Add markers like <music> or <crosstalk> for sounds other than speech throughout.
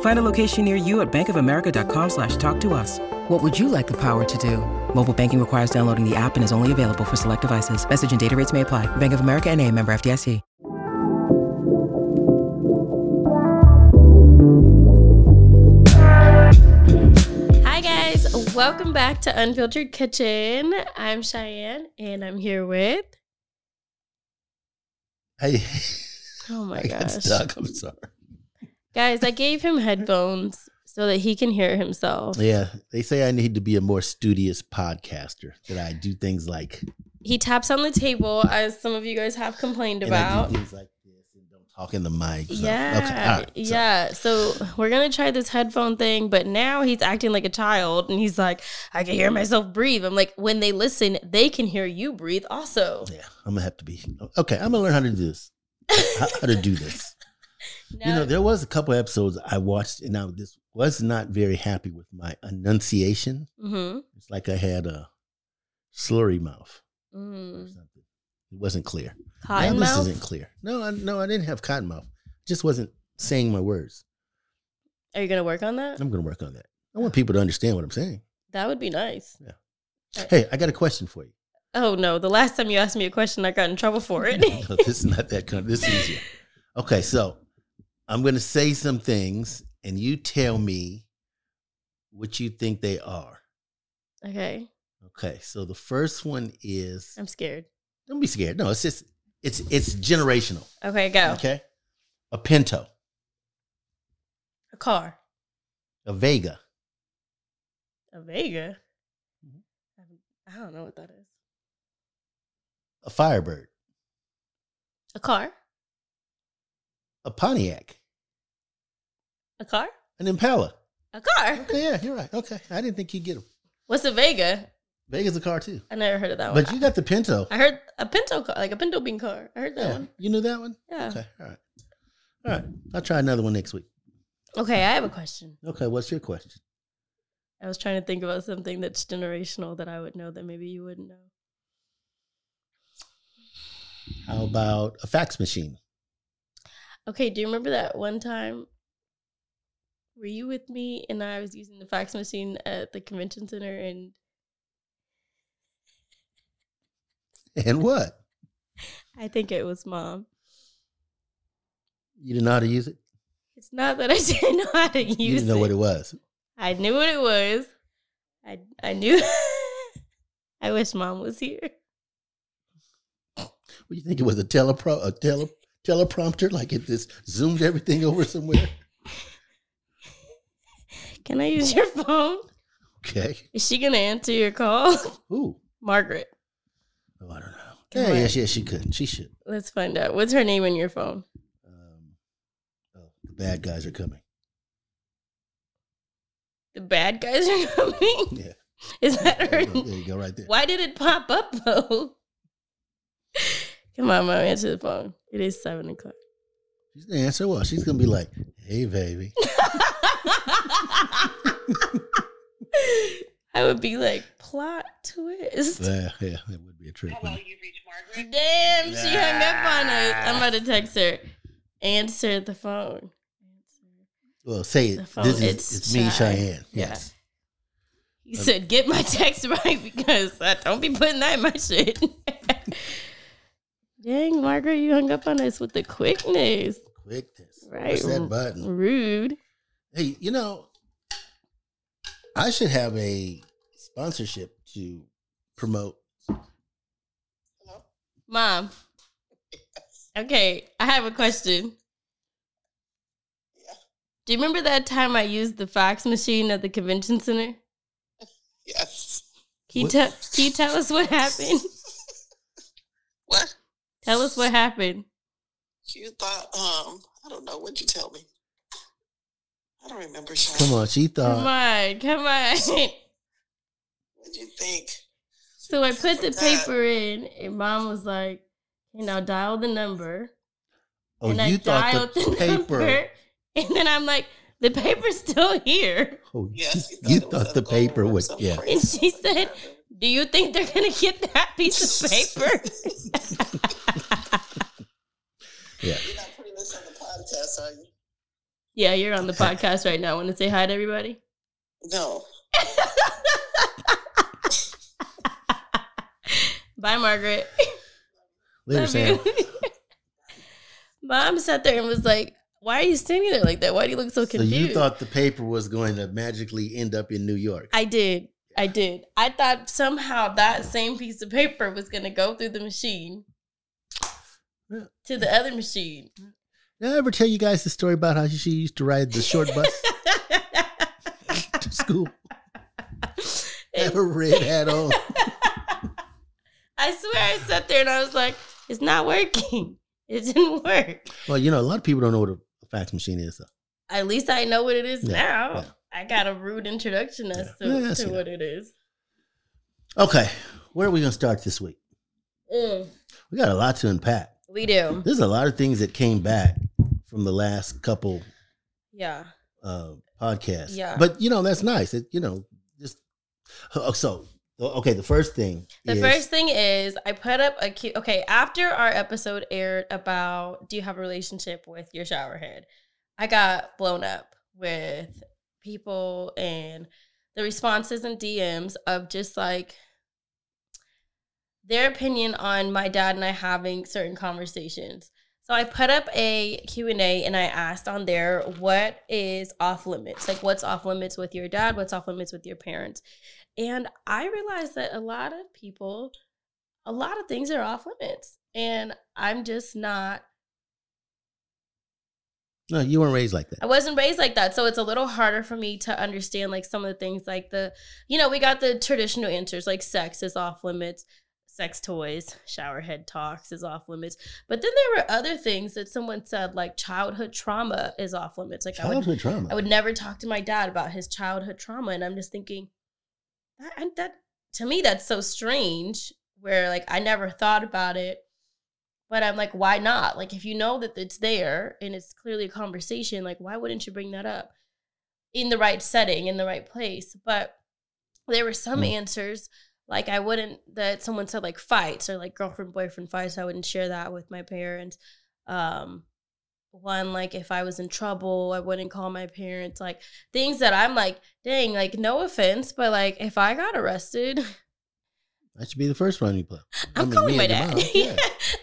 Find a location near you at bankofamerica.com slash talk to us. What would you like the power to do? Mobile banking requires downloading the app and is only available for select devices. Message and data rates may apply. Bank of America and a member FDIC. Hi guys, welcome back to Unfiltered Kitchen. I'm Cheyenne and I'm here with Hey, Oh my <laughs> I got gosh. stuck. I'm sorry. Guys, I gave him headphones so that he can hear himself. Yeah, they say I need to be a more studious podcaster. That I do things like He taps on the table as some of you guys have complained and I about. do things like this and don't talk in the mic. So, Yeah. Okay. Right. So, yeah. So we're gonna try this headphone thing, but now he's acting like a child and he's like, I can hear myself breathe. I'm like, when they listen, they can hear you breathe also. Yeah, I'm gonna have to be okay. I'm gonna learn how to do this. how, how to do this. You know, there was a couple episodes I watched, and now this was not very happy with my enunciation. mm-hmm. It's like I had a slurry mouth or mm. something. It wasn't clear. Cotton now mouth. this isn't clear. No, I, no, I didn't have cotton mouth. Just wasn't saying my words. Are you gonna work on that? I'm going to work on that. I want people to understand what I'm saying. That would be nice. Yeah. Hey, I got a question for you. Oh no! The last time you asked me a question, I got in trouble for it. <laughs> No, this is not that kind. This is easier. Okay, so I'm going to say some things, and you tell me what you think they are. okay, Okay, so the first one is I'm scared. don't be scared. No, it's just it's it's generational. Okay, go. Okay, a Pinto, A car, a Vega, a Vega. Mm-hmm. I don't know what that is. a Firebird, A car, a Pontiac, a car, an Impala. a car. Okay, yeah, you're right. Okay, I didn't think you'd get them. What's a Vega? Vega's a car too, I never heard of that one. but you got the Pinto. I heard a Pinto car, like a Pinto bean car. I heard that Yeah, one. you knew that one. Yeah. Okay, all right, all right. I'll try another one next week. Okay, I have a question. Okay, what's your question? I was trying to think about something that's generational that I would know that maybe you wouldn't know. How about a fax machine? Okay, do you remember that one time? Were you with me and I was using the fax machine at the convention center and And what? I think it was mom. You didn't know how to use it? It's not that I <laughs> didn't know how to use it. you didn't know it. what it was. I knew what it was. I I knew. <laughs> I wish mom was here. What do you think it was a telepro a tele teleprompter? Like it just zoomed everything over somewhere? <laughs> Can I use your phone? Okay. Is she gonna answer your call? <laughs> Ooh. Margaret. Oh, I don't know. Come Yeah, on. yes, yes, she could. She should. Let's find out. What's her name in your phone? Um, oh, the bad guys are coming. The bad guys are <laughs> coming. Yeah. Is that There her? you go, there you go right there. Why did it pop up though? <laughs> Come on, mom, answer the phone. It is seven o'clock. She's gonna answer well. She's gonna be like, "Hey, baby." <laughs> <laughs> I would be like, plot twist. Yeah, yeah, it would be a trick. Hello, you've reached Margaret. Damn, she hung up on us. I'm about to text her. Answer the phone. Well, say it. This is it's it's, me. Cheyenne. Yeah. Yes. He said, "Get my text right <laughs> because I don't be putting that in my shit." Dang, Margaret, you hung up on us with the quickness. Quickness. Right. Push that mm, button. Rude. Hey, you know, I should have a sponsorship to promote. Mom. Okay, I have a question. Yeah. Do you remember that time I used the fax machine at the convention center? Yes. Can you, tell can you tell us what happened? <laughs> What? Tell us what happened. You thought, um, I don't know. What'd you tell me? I don't remember, Sean. Come on, she thought. Come on, come on. <laughs> What'd you think? So I put the Forgot. paper in, and mom was like, you know, dial the number." Oh, and you I thought dialed the <laughs> paper. number, and then I'm like, "The paper's still here." Oh, Yes. you it was thought the paper was, or Yeah. crazy And she said, "Do you think they're gonna get that piece of <laughs> paper?" Yeah. You're not putting this on the podcast, are you? yeah, you're on the podcast right now. Want to say hi to everybody? No. <laughs> Bye, Margaret. Later, Love Sam. you. <laughs> Mom sat there and was like, "Why are you standing there like that? Why do you look so confused? So you thought the paper was going to magically end up in New York? I did. I did. I thought somehow that same piece of paper was going to go through the machine Yeah. to the other machine. Did I ever tell you guys the story about how she used to ride the short bus <laughs> to school? Have her red hat on. <laughs> I swear I sat there and I was like, it's not working. It didn't work. Well, you know, a lot of people don't know what a fax machine is. Though. At least I know what it is Yeah, now. yeah. I got a rude introduction as Yeah. to, to what it is. Okay, where are we going to start this week? Mm, We got a lot to unpack. We do. There's a lot of things that came back from the last couple Yeah. uh, podcasts. Yeah. But you know, that's nice. It, you know, just oh, so okay. The first thing. The is- first thing is I put up a cute. Okay, after our episode aired about do you have a relationship with your shower head, I got blown up with people and the responses and DMs of just like their opinion on my dad and I having certain conversations. So I put up a Q&A and I asked on there what is off limits? Like what's off limits with your dad? What's off limits with your parents? And I realized that a lot of people, a lot of things are off limits. And I'm just not, No, you weren't raised like that. I wasn't raised like that. So it's a little harder for me to understand like some of the things like the, you know, we got the traditional answers like sex is off limits, sex toys, shower head talks is off limits. But then there were other things that someone said like childhood trauma is off limits. Like I would Childhood trauma. I would never talk to my dad about his childhood trauma, and I'm just thinking that that to me that's so strange. Where like I never thought about it, but I'm like, why not? Like if you know that it's there and it's clearly a conversation, like why wouldn't you bring that up in the right setting, in the right place? But there were some Hmm. answers like I wouldn't that someone said like fights or like girlfriend boyfriend fights. I wouldn't share that with my parents. Um, one like if I was in trouble, I wouldn't call my parents. Like things that I'm like, dang, like no offense, but like if I got arrested, <laughs> That should be the first one you play. I I'm mean, calling my dad. <laughs> yeah.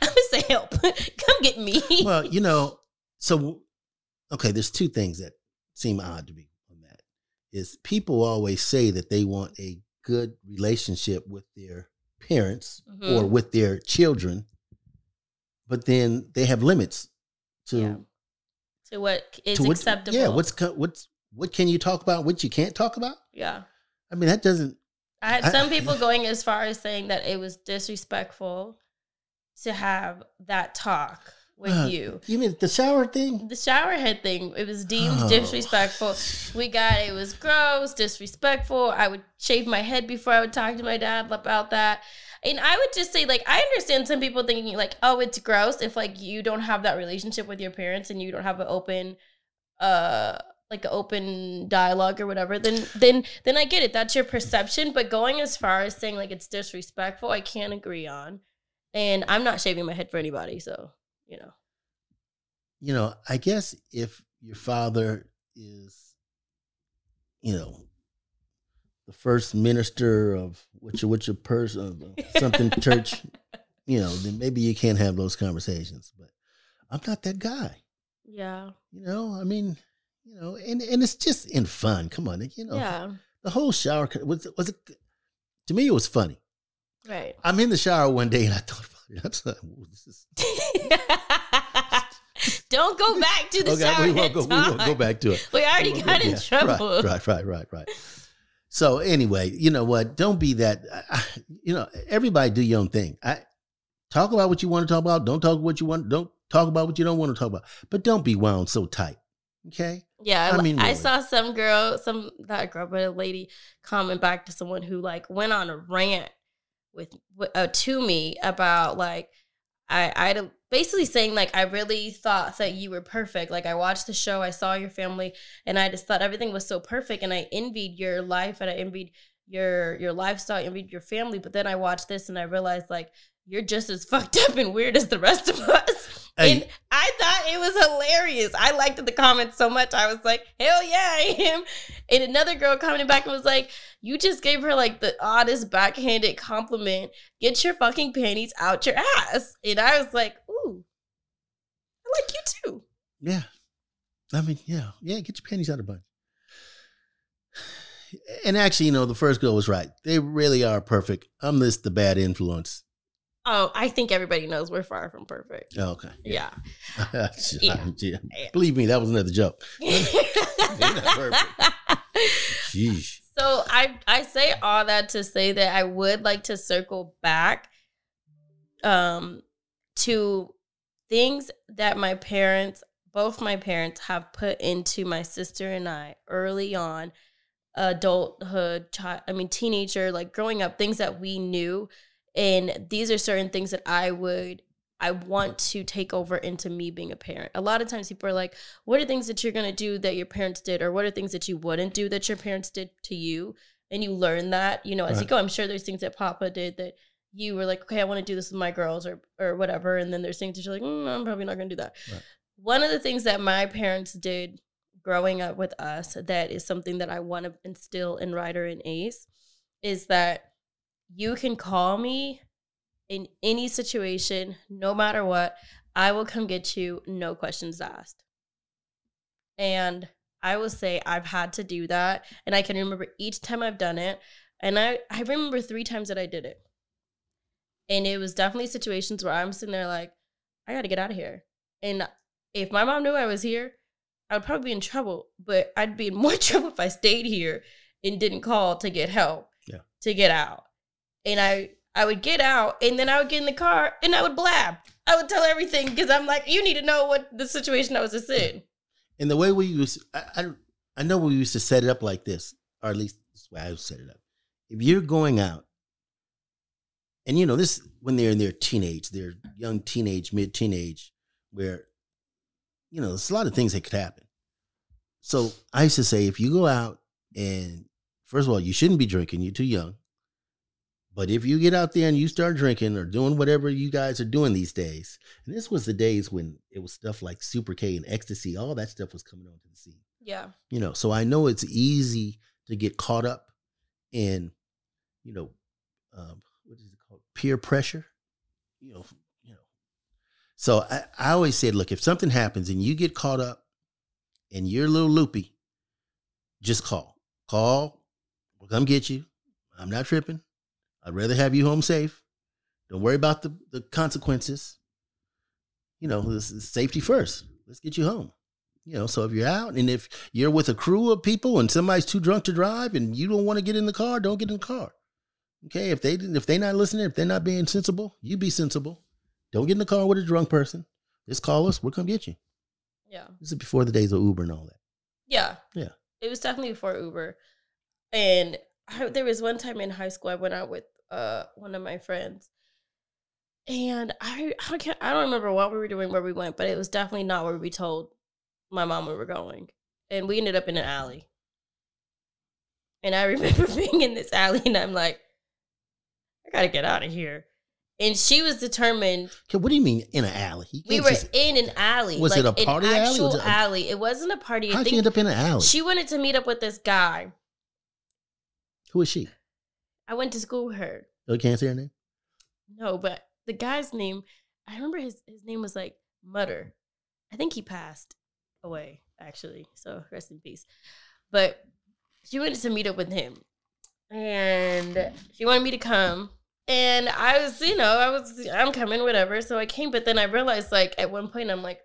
I'm gonna say help. <laughs> Come get me. well, you know, so okay, there's two things that seem odd to me on that. Is people always say that they want a good relationship with their parents Mhm. or with their children, but then they have limits to Yeah. to what is to what, acceptable. Yeah, what's what's what can you talk about? What you can't talk about? yeah. I mean, that doesn't. I had I- some people <laughs> going as far as saying that it was disrespectful to have that talk with Uh, you. You mean the shower thing? The shower head thing, it was deemed Oh. disrespectful. We got it was gross, disrespectful. I would shave my head before I would talk to my dad about that. And I would just say, like, I understand some people thinking, like, oh, it's gross if like you don't have that relationship with your parents and you don't have an open uh like an open dialogue or whatever, then then then I get it. That's your perception. But going as far as saying like it's disrespectful, I can't agree on. And I'm not shaving my head for anybody, so you know. You know, I guess if your father is, you know, the first minister of which which a person something church, you know, then maybe you can't have those conversations. But I'm not that guy. Yeah. You know, I mean, you know, and and it's just in fun. Come on, you know, Yeah. the whole shower was was it. To me, it was funny. Right. I'm in the shower one day and I thought about it. I was like, this is <laughs> <laughs> Don't go back to the okay. shower. We won't go. We won't go back to it. We already We got go- in yeah, trouble. Right, right, right, right, right. So anyway, you know what? Don't be that. I- You know, everybody do your own thing. I talk about what you want to talk about. Don't talk what you want. Don't talk about what you don't want to talk about. But don't be wound so tight. Okay. Yeah, I I, mean, I saw some girl, some not a girl, but a lady comment back to someone who like went on a rant with uh, to me about like I I basically saying like I really thought that you were perfect. Like I watched the show, I saw your family, and I just thought everything was so perfect, and I envied your life and I envied your your lifestyle, I envied your family. But then I watched this and I realized like you're just as <laughs> fucked up and weird as the rest of us. Hey. And I thought it was hilarious. I liked the comments so much. I was like, hell yeah, I am. And another girl commented back and was like, you just gave her like the oddest backhanded compliment. Get your fucking panties out your ass. And I was like, ooh, I like you too. Yeah. I mean, yeah, yeah. Get your panties out of the bunch. <sighs> And actually, you know, the first girl was right. They really are perfect. I'm just the bad influence. Oh, I think everybody knows we're far from perfect. Oh, okay. Yeah. <laughs> Yeah. Yeah. Yeah. Believe me, that was another joke. <laughs> Sheesh. So I I say all that to say that I would like to circle back um to things that my parents both my parents have put into my sister and I early on adulthood child I mean teenager like growing up things that we knew and these are certain things that I would I want to take over into me being a parent. A lot of times people are like, what are things that you're going to do that your parents did or what are things that you wouldn't do that your parents did to you? And you learn that, you know, as you go. I'm sure there's things that Papa did that you were like, okay, I want to do this with my girls or or whatever. And then there's things that you're like, mm, I'm probably not going to do that. Right. One of the things that my parents did growing up with us that is something that I want to instill in Ryder and Ace is that you can call me in any situation, no matter what. I will come get you, no questions asked. And I will say I've had to do that. And I can remember each time I've done it. And I, I remember three times that I did it. And it was definitely situations where I'm sitting there like, I got to get out of here. And if my mom knew I was here, I would probably be in trouble. But I'd be in <laughs> more trouble if I stayed here and didn't call to get help, Yeah. to get out. And I, I would get out and then I would get in the car and I would blab. I would tell everything because I'm like, you need to know what the situation I was just in. And the way we used, I, I, I know we used to set it up like this, or at least this way I would set it up. If you're going out, and you know this when they're in their teenage, their young teenage, mid teenage, where you know there's a lot of things that could happen. So I used to say, if you go out and first of all, you shouldn't be drinking; you're too young. But if you get out there and you start drinking or doing whatever you guys are doing these days, and this was the days when it was stuff like Super K and ecstasy, all that stuff was coming onto the scene. Yeah. You know, so I know it's easy to get caught up in, you know, um, what is it called? Peer pressure. You know, you know. So I, I always said, look, if something happens and you get caught up and you're a little loopy, just call. Call. We'll come get you. I'm not tripping. I'd rather have you home safe. Don't worry about the, the consequences. You know, this is safety first. Let's get you home. You know, so if you're out and if you're with a crew of people and somebody's too drunk to drive and you don't want to get in the car, don't get in the car. Okay, if they if they're not listening, if they're not being sensible, you be sensible. Don't get in the car with a drunk person. Just call us. We'll come get you. Yeah. This is before the days of Uber and all that. Yeah. Yeah. It was definitely before Uber. And I, there was one time in high school I went out with uh one of my friends. And I I can't I don't remember what we were doing where we went, but it was definitely not where we told my mom we were going. And we ended up in an alley. And I <laughs> remember being in this alley and I'm like, I gotta get out of here. And she was determined. Okay, what do you mean in an alley? We were just- in an alley. Was like it a party alley? actual it alley. It wasn't a party. How'd you end up in an alley? she wanted to meet up with this guy. Who is she? I went to school with her. Oh, you can't say her name. No, but the guy's name, I remember his his name was like Mutter. I think he passed away actually. So rest in peace. But she wanted to meet up with him, and she wanted me to come. And I was, you know, I was, I'm coming, whatever. So I came, but then I realized, like, at one point, I'm like,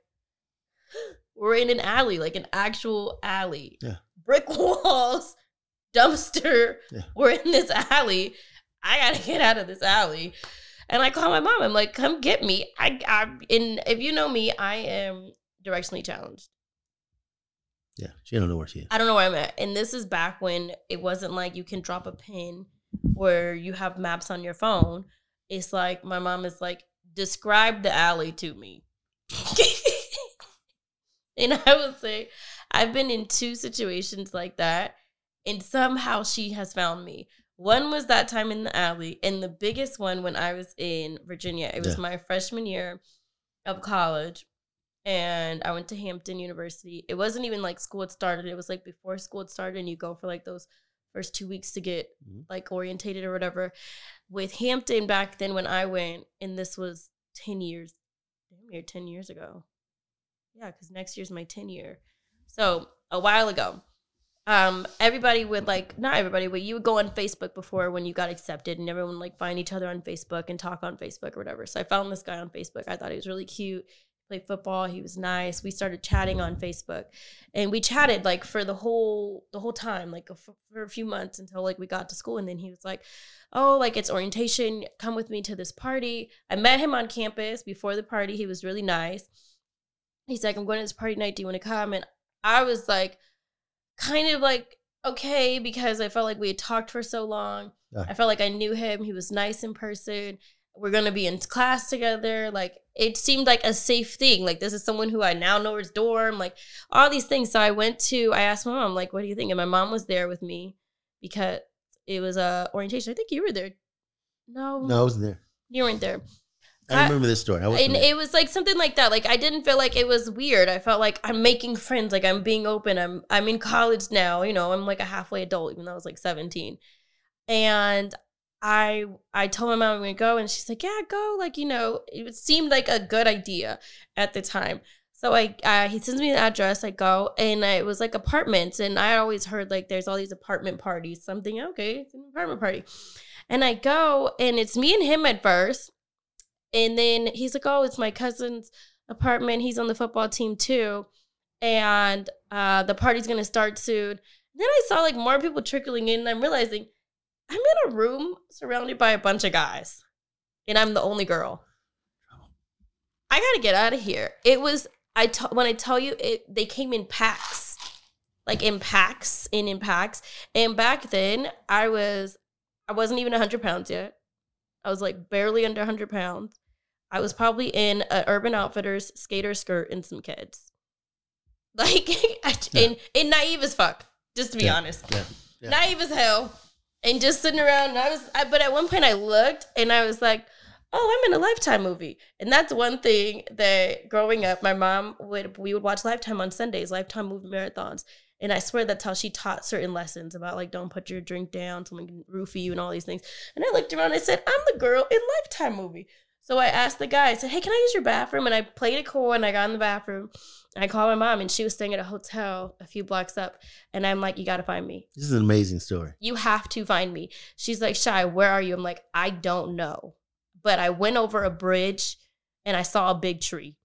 <gasps> we're in an alley, like an actual alley, Yeah. brick <laughs> walls, dumpster. Yeah. We're in this alley. I gotta <laughs> get out of this alley. And I call my mom. I'm like, come get me. I, I, and if you know me, I am directionally challenged. Yeah, she don't know where she is. I don't know where I'm at. And this is back when it wasn't like you can drop a pin where you have maps on your phone. It's like my mom is like, describe the alley to me. <laughs> and I would say, I've been in two situations like that. And somehow she has found me. One was that time in the alley, and the biggest one when I was in Virginia. It was Yeah. my freshman year of college, and I went to Hampton University. It wasn't even like school had started. It was like before school had started, and you go for like those first two weeks to get Mhm. like orientated or whatever. With Hampton back then when I went, and this was ten years, damn near ten years ago. Yeah, because next year's my ten year. So a while ago um everybody would like not everybody but you would go on facebook before when you got accepted and everyone would, like find each other on facebook and talk on facebook or whatever so i found this guy on facebook i thought he was really cute played football he was nice we started chatting on facebook and we chatted like for the whole the whole time like for, for a few months until like we got to school and then he was like oh like it's orientation come with me to this party i met him on campus before the party he was really nice he's like i'm going to this party night do you want to come and i was like kind of like okay because I felt like we had talked for so long. Yeah. I felt like I knew him. He was nice in person. We're gonna be in class together. Like it seemed like a safe thing. Like this is someone who I now know his dorm. Like all these things. So I went to. I asked my mom like, "What do you think?" And my mom was there with me because it was a orientation. I think you were there. No, No, I wasn't there. you weren't there. I I- remember this story. I And there. it was like something like that. Like I didn't feel like it was weird. I felt like I'm making friends. Like I'm being open. I'm I'm in college now. You know, I'm like a halfway adult, even though I was like 17. And I I told my mom I'm gonna go, and she's like, "Yeah, go." Like you know, it seemed like a good idea at the time. So I he sends me the address. I go, and it was like apartments. And I always heard like there's all these apartment parties. Something okay, it's an apartment party. And I go, and it's me and him at first. And then he's like, "Oh, it's my cousin's apartment. He's on the football team too, and uh, the party's gonna start soon." Then I saw like more people trickling in, and I'm realizing I'm in a room surrounded by a bunch of guys, and I'm the only girl. I gotta get out of here. It was I t- when I tell you it, they came in packs, like in packs, in in packs. And back then, I was I wasn't even hundred pounds yet. I was like barely under 100 pounds. I was probably in a Urban Outfitters skater skirt and some Keds. Like, <laughs> I- Yeah. and, and naive as fuck, just to be Yeah. honest. Yeah. Yeah. Naive as hell. And just sitting around. And I was, I, but at one point I looked and I was like, oh, I'm in a Lifetime movie. And that's one thing that growing up, my mom would, we would watch Lifetime on Sundays, Lifetime movie marathons. And I swear that's how she taught certain lessons about like don't put your drink down, someone can roofie you and all these things. And I looked around and I said, I'm the girl in Lifetime movie. So I asked the guy, I said, Hey, can I use your bathroom? And I played it cool and I got in the bathroom. And I called my mom and she was staying at a hotel a few blocks up. And I'm like, You gotta find me. This is an amazing story. You have to find me. She's like, Chey, where are you? I'm like, I don't know. But I went over a bridge and I saw a big tree.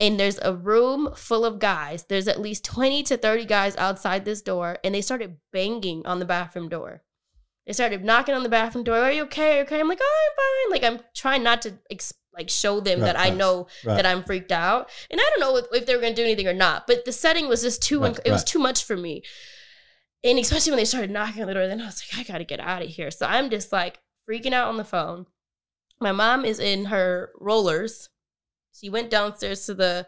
And there's a room full of guys. There's at least 20 to 30 guys outside this door. And they started banging on the bathroom door. They started knocking on the bathroom door. Are you okay? Are you okay? I'm like, oh, I'm fine. Like, I'm trying not to ex- like show them Right, that I know right. that I'm freaked out. And I don't know if, if they were going to do anything or not. But the setting was just too, Right, it was right. too much for me. And especially when they started knocking on the door, then I was like, I gotta get out of here. So I'm just like freaking out on the phone. My mom is in her rollers. She went downstairs to the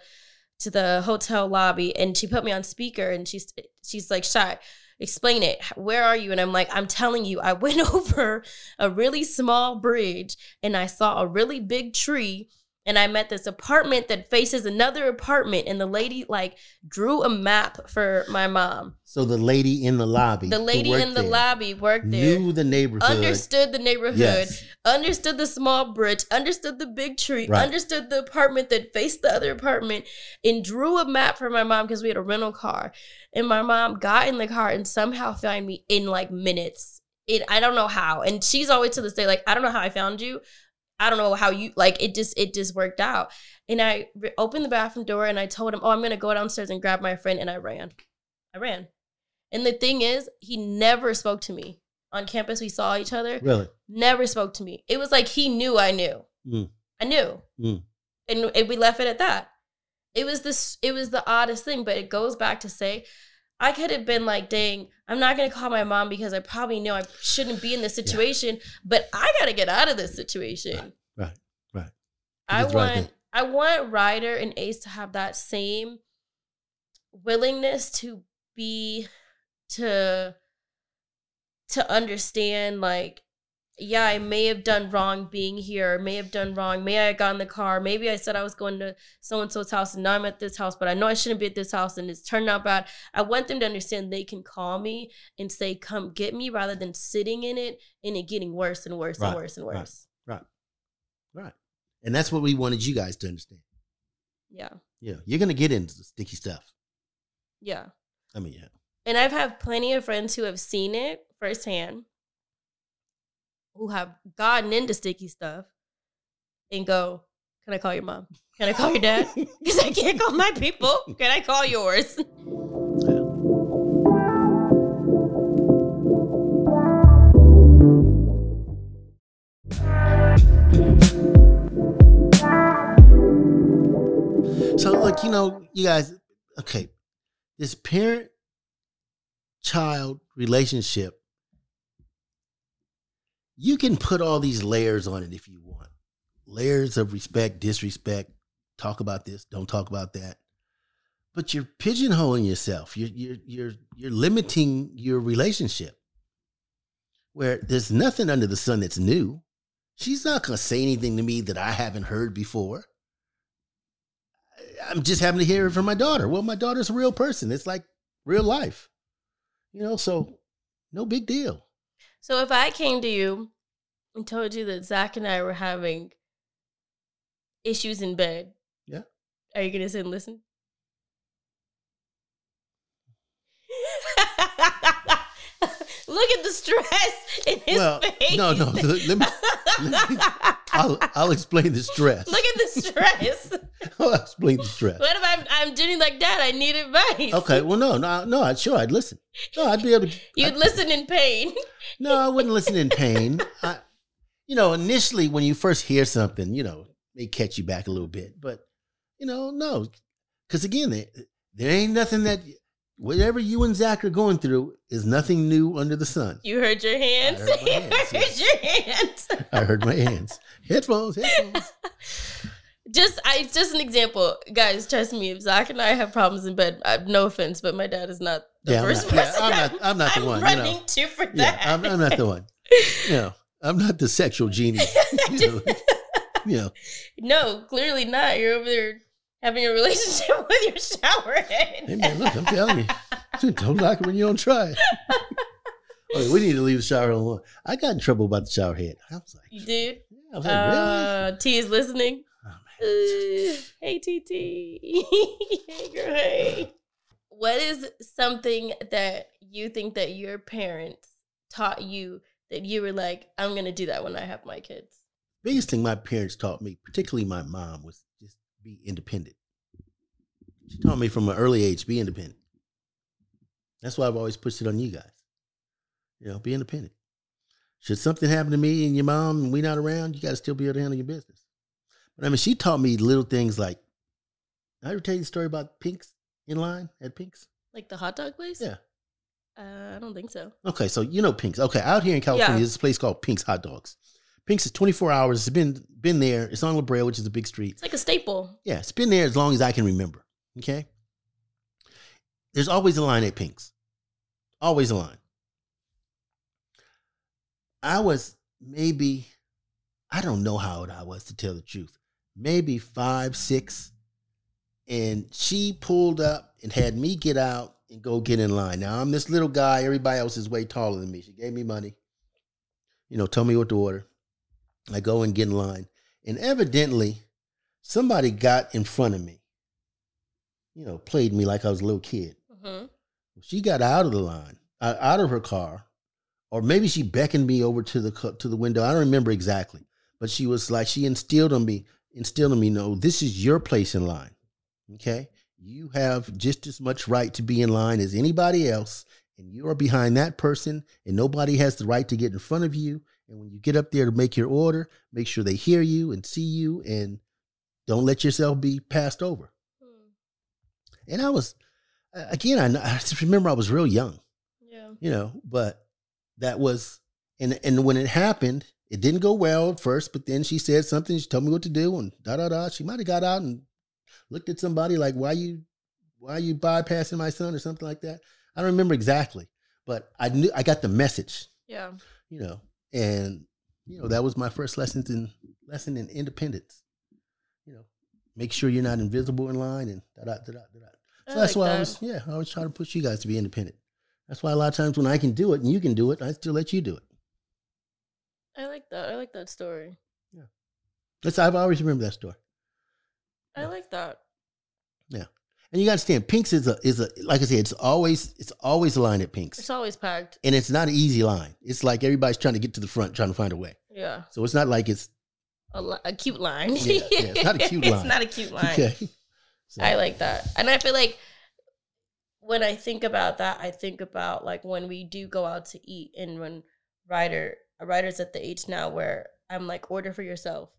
to the hotel lobby and she put me on speaker and she's she's like, Chey, explain it. Where are you? And I'm like, I'm telling you, I went <laughs> over a really small bridge and I saw a really big tree and I met this apartment that faces another apartment, and the lady like drew a map for my mom. So the lady in the lobby, The lady in the there, lobby worked there, knew the neighborhood, understood the neighborhood, Yes. understood the small bridge, understood the big tree, Right. understood the apartment that faced the other apartment, and drew a map for my mom because we had a rental car. And my mom got in the car and somehow found me in like minutes. It I don't know how. And she's always to this day like, I don't know how I found you. I don't know how you like it just it just worked out. And I re- opened the bathroom door and I told him, "Oh, I'm going to go downstairs and grab my friend." And I ran. I ran. And the thing is, he never spoke to me. On campus we saw each other Really? never spoke to me. It was like he knew I knew. Mm. I knew. Mm. And, and we left it at that. It was this it was the oddest thing, but it goes back to say I could have been like, dang, I'm not gonna call my mom because I probably know I shouldn't be in this situation, but I gotta get out of this situation. Right, right. I did the right want. I want Ryder and Ace to have that same willingness to be to to understand like yeah, I may have done wrong being here, may have done wrong, may I have got in the car, maybe I said I was going to so and so's house and now I'm at this house, but I know I shouldn't be at this house and it's turned out bad. I want them to understand they can call me and say, Come get me rather than sitting in it and it getting worse and worse Right, and worse and right. worse. Right. Right. And that's what we wanted you guys to understand. Yeah. Yeah. You're gonna get into the sticky stuff. Yeah. I mean, yeah. And I've had plenty of friends who have seen it firsthand, who have gotten into sticky stuff and go, Can I call your mom? Can I call your dad? <laughs> Because I can't call my people. Can I call yours? So, like, you know, you guys, okay, this parent child relationship, you can put all these layers on it if you want layers of respect, disrespect, talk about this, don't talk about that. But you're pigeonholing yourself. You're, you're, you're, you're limiting your relationship where there's nothing under the sun that's new. She's not to say anything to me that I haven't heard before. I'm just having to hear it from my daughter. Well, my daughter's a real person. It's like real life. You know, so no big deal. So if I came to you and told you that Zach and I were having issues in bed, Yeah. are you gonna sit and listen? Look at the stress in his well, face. no, no. Let me, let me- I'll, I'll explain the stress. Look at the stress. <laughs> I'll explain the stress. what if I'm I'm doing like that? I need advice. Okay, well, no, no, no. I'd sure I'd listen. No, I'd be able to. You'd I- listen in pain. <laughs> no, I wouldn't listen in pain. I, you know, initially when you first hear something, you know, may catch you back a little bit, but you know, no, because again, there, there ain't nothing that whatever you and Zach are going through is nothing new under the sun. You heard your hands. heard my <laughs> you hands, heard yes. your hands. <laughs> I heard my hands, headphones, headphones. <laughs> just I it's just an example, guys. Trust me, if Zach and I have problems in bed, I, no offense, but my dad is not the Yeah, I'm first not- yeah. I'm not- I'm not the one, you know. running to for Yeah, that. I'm, I'm not the one. You know, I'm not the sexual genie. You know, you know no, clearly not. You're over there having a relationship <laughs> with your shower head. Hey man, look, I'm telling you, <laughs> don't knock it when you don't try <laughs> okay, we need to leave the shower alone. I got in trouble about the shower head. I was like, you did. I was like, really? Uh, T is listening. Oh, man. Uh, hey TT. hey girl, hey. What is something that you think that your parents taught you that you were like, I'm gonna do that when I have my kids? Biggest thing my parents taught me, particularly my mom, was just be independent. She taught me from an early age, be independent. That's why I've always pushed it on you guys. You know, be independent. Should something happen to me and your mom and we not around, you got to still be able to handle your business. But I mean, she taught me little things like, I ever tell you the story about Pink's in line at Pink's? Like the hot dog place? Yeah. Uh, I don't think so. Okay, so you know Pink's. Okay, out here in California, Yeah. there's a place called Pink's Hot Dogs. Pink's is 24 hours. It's been been there. It's on La Brea, which is a big street. It's like a staple. Yeah, it's been there as long as I can remember. Okay. There's always a line at Pink's. always a line. I was maybe, I don't know how old I was to tell the truth, maybe five, six. And she pulled up and had me get out and go get in line. Now I'm this little guy, everybody else is way taller than me. She gave me money, you know, told me what to order. I go and get in line. And evidently, somebody got in front of me, you know, played me like I was a little kid. hmm She got out of the line, uh, out of her car, or maybe she beckoned me over to the to the window. I don't remember exactly, but she was like she instilled on me, instilled on me. No, this is your place in line. Okay, you have just as much right to be in line as anybody else, and you are behind that person, and nobody has the right to get in front of you. And when you get up there to make your order, make sure they hear you and see you, and don't let yourself be passed over. Hmm. And I was, again, I, I just remember I was real young, Yeah. you know, but that was, and and when it happened, it didn't go well at first, but then she said something, she told me what to do, and da da da. She might have got out and looked at somebody like, why you, why you bypassing my son or something like that. I don't remember exactly, but I knew I got the message, Yeah. you know, and you know that was my first lesson in lesson in independence. You know, make sure you're not invisible in line and da da da da da. I So that's like why I was yeah, I always try to push you guys to be independent. That's why a lot of times when I can do it and you can do it, I still let you do it. I like that. I like that story. Yeah, that's I've always remembered that story. I like that. And you gotta understand, Pinks is a is a like I said, it's always it's always a line at Pinks. It's always packed. and it's not an easy line. It's like everybody's trying to get to the front, trying to find a way. Yeah. So it's not like it's A, li- a cute line. Yeah, yeah, it's not a <laughs> cute line. it's not a cute line. okay. So, I like that. And I feel like when I think about that, I think about like when we do go out to eat and when Ryder Ryder's at the age now where I'm like, order for yourself,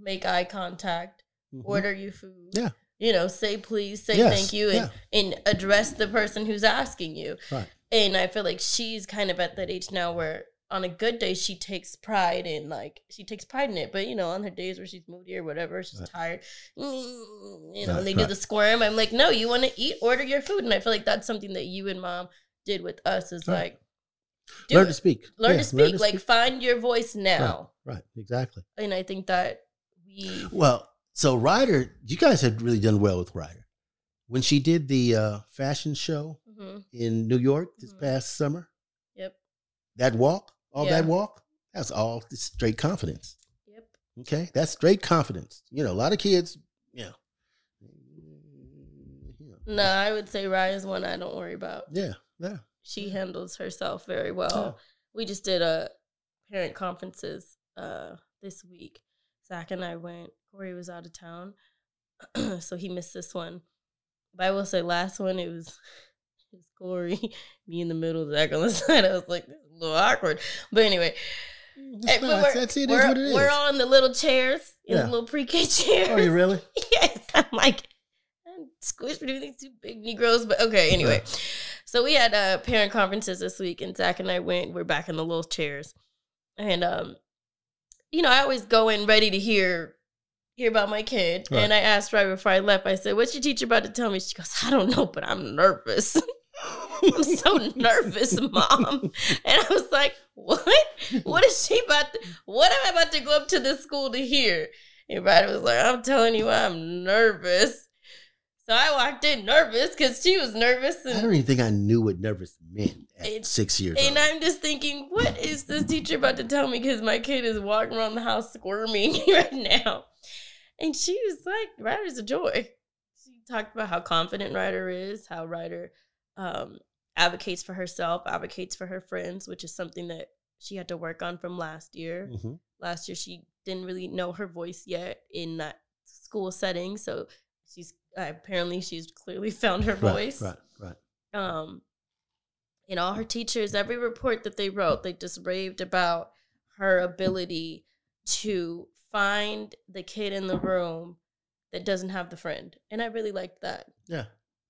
make eye contact, mhm. order your food. Yeah. You know, say please, say Yes, thank you, and, and address the person who's asking you. Right. And I feel like she's kind of at that age now where on a good day she takes pride in like she takes pride in it. But you know, on her days where she's moody or whatever, she's Right. tired, mm, you know, Right, and they do the squirm. I'm like, no, you want to eat, order your food. And I feel like that's something that you and mom did with us is like learn it. to speak. learn Yeah, to speak. like find your voice now. Right, exactly. And I think that we Well, so Ryder, you guys had really done well with Ryder. When she did the uh, fashion show Mhm. in New York this Mhm. past summer, Yep. that walk, all Yeah. that walk, that's all straight confidence. Yep. Okay, that's straight confidence. You know, a lot of kids, you know, No, I would say Ryder's one I don't worry about. yeah, yeah. She handles herself very well. Yeah. We just did a parent conferences uh this week. Zach and I went. Corey was out of town, <clears throat> so he missed this one. But I will say, last one it was <laughs> it was Corey, <laughs> me in the middle, Zach on the <laughs> side. I was like, this is a little awkward. But anyway, That's, eh, but we're- that's it. Is we're, what it is. we're all in the little chairs, in Yeah. the little pre-K chairs. Are you really? yes, I'm like I'm squished between these two big Negroes, but okay. Anyway, so we had uh, parent conferences this week, and Zach and I went. We're back in the little chairs, and um, you know, I always go in ready to hear hear about my kid, Right. and I asked right before I left. I said, "What's your teacher about to tell me?" She goes, "I don't know, but I'm nervous." <laughs> I'm so <laughs> nervous, mom. And I was like, what? What is she about to, what am I about to go up to this school to hear? And Ryder was like, I'm telling you, I'm nervous. So I walked in nervous because she was nervous. I don't even think I knew what nervous meant at It- six years and old. I'm just thinking, what is this teacher about to tell me? Because my kid is walking around the house squirming <laughs> right now. And she was like, Ryder's a joy. She talked about how confident Ryder is, how Ryder um, advocates for herself, advocates for her friends, which is something that she had to work on from last year. Mhm. Last year, she didn't really know her voice yet in that school setting. So she's uh, apparently she's clearly <laughs> found her Right, voice Right, right. um and all her teachers every report that they wrote they just raved about her ability to find the kid in the room that doesn't have the friend and i really liked that Yeah.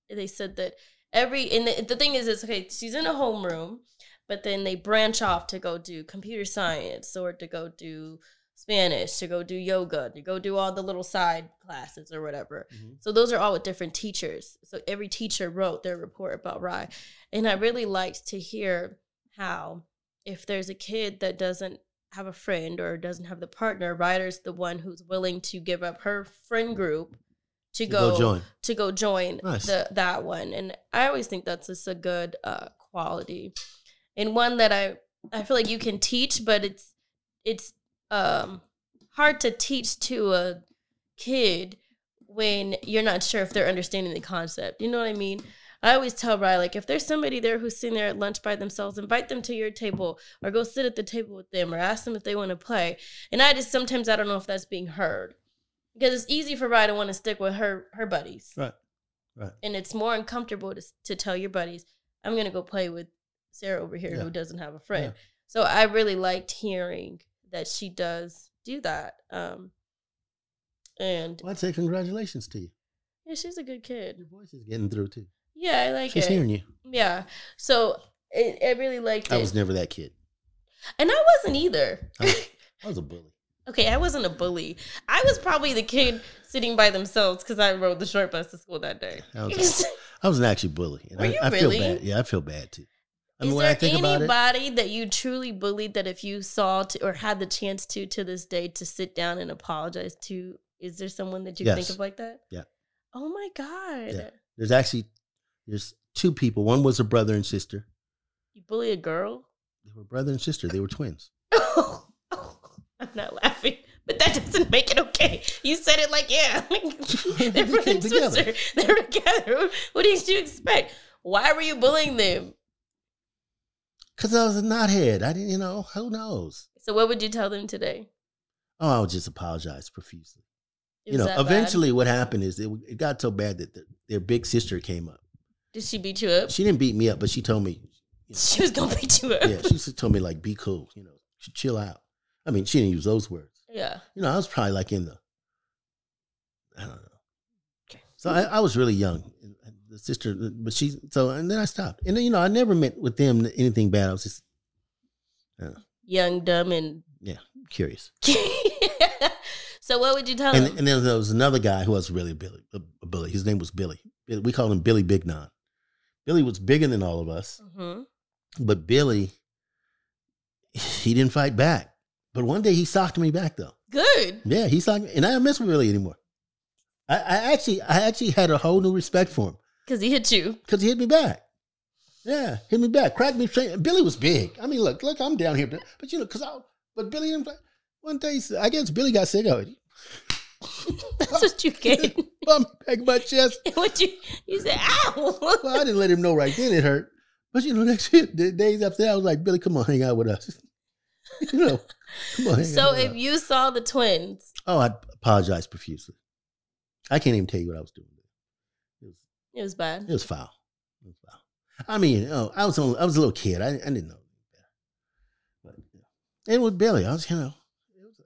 they said that every and the, the thing is it's okay she's in a homeroom but then they branch off to go do computer science or to go do Spanish, to go do yoga, to go do all the little side classes or whatever. Mhm. So those are all with different teachers. So every teacher wrote their report about Rye. And I really liked to hear how if there's a kid that doesn't have a friend or doesn't have the partner, Ryder's the one who's willing to give up her friend group to, To go, go join. to go join Nice. the that one. And I always think that's just a good uh, quality. And one that I I feel like you can teach, but it's it's um hard to teach to a kid when you're not sure if they're understanding the concept. You know what I mean? I always tell Riley, like, if there's somebody there who's sitting there at lunch by themselves, invite them to your table or go sit at the table with them or ask them if they want to play. And I just sometimes I don't know if that's being heard because it's easy for Riley to want to stick with her her buddies, Right. Right. and it's more uncomfortable to to tell your buddies, I'm gonna go play with Sarah over here Yeah. who doesn't have a friend. Yeah. So I really liked hearing that she does do that. Um, and Well, I'd say congratulations to you. yeah, she's a good kid. Your voice is getting through too. Yeah, I like She's it. hearing you. Yeah. So it, I really liked I it. was never that kid. and I wasn't either. I, <laughs> I was a bully. okay, I wasn't a bully. I was probably the kid sitting by themselves because I rode the short bus to school that day. I was, <laughs> I was an actually bully. And Were I, you I really? feel bad. Yeah, I feel bad too. I mean, Is there about it, anybody that you truly bullied that if you saw to, or had the chance to to this day to sit down and apologize to? Is there someone that you think of like that? Yeah. Oh my god! Yeah. there's actually there's two people. One was a brother and sister. You bully a girl? They were brother and sister. They were twins. <laughs> I'm not laughing, but that doesn't make it okay. You said it like, yeah, <laughs> they're They brother and together. sister. <laughs> They're together. What did you expect? Why were you bullying them? Cause I was a knothead. I didn't, you know, who knows? So, what would you tell them today? Oh, I would just apologize profusely. It you know, that bad? eventually what happened is it, it got so bad that the, their big sister came up. Did she beat you up? She didn't beat me up, but she told me, you know, <laughs> She was gonna beat you up. yeah, she just told me like, be cool, you know, chill out. I mean, she didn't use those words. yeah. You know, I was probably like in the, I don't know. Okay. So I, I was really young. The sister, uh, but she, so, and then I stopped. And then, you know, I never meant with them anything bad. I was just Young, dumb, and Yeah, curious. <laughs> so what would you tell And, him? and then there was another guy who was really a Billy, a, Billy. His name was Billy. Billy- We called him Billy Big Non. Billy was bigger than all of us, hmm but Billy, he didn't fight back. But one day he socked me back though. Good. Yeah, he socked me, and I don't mess with Billy anymore. I, I actually, I actually had a whole new respect for him Because he hit you. because he hit me back. Yeah, hit me back, cracked me straight. Billy was big. I mean, look, look, I'm down here, but you know, because I, but Billy didn't. fight. One day, I guess Billy got sick of it. <laughs> That's what you <laughs> get. Bump back my chest. <laughs> what you you said? Ow! Well, I didn't let him know right then it hurt. But you know, next the days after that, I was like, Billy, come on, hang out with us. <laughs> you know, come on. So if us. you saw the twins, oh, I apologize profusely. I can't even tell you what I was doing. It was, it was bad. it was foul. It was foul. I mean, oh, I was only, I was a little kid. I, I didn't know. But yeah. and with Billy, I was, you know, it was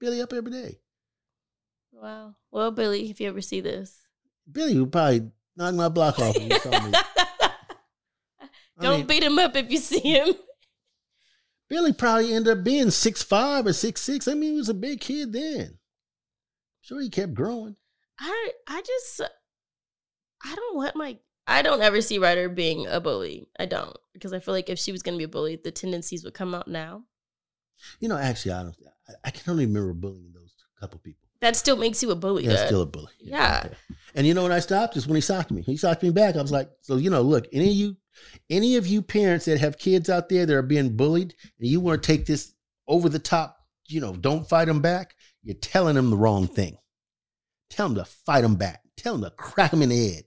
Billy up every day. Wow. Well, Billy, if you ever see this, Billy would probably knock my block off if saw me. <laughs> Don't mean, beat him up if you see him. Billy probably ended up being six five or six six. I mean, he was a big kid then. Sure, he kept growing. I I just I don't want my I don't ever see Ryder being a bully. I don't because I feel like if she was gonna be a bully, the tendencies would come out now. You know, actually, I don't. I, I can only remember bullying those couple people. That still makes you a bully. Yeah, still a bully. Yeah. okay. And you know when I stopped is when he socked me. He socked me back. I was like, so you know, look, any of you, any of you parents that have kids out there that are being bullied, and you want to take this over the top, you know, don't fight them back. You're telling them the wrong thing. Tell them to fight them back. Tell them to crack them in the head.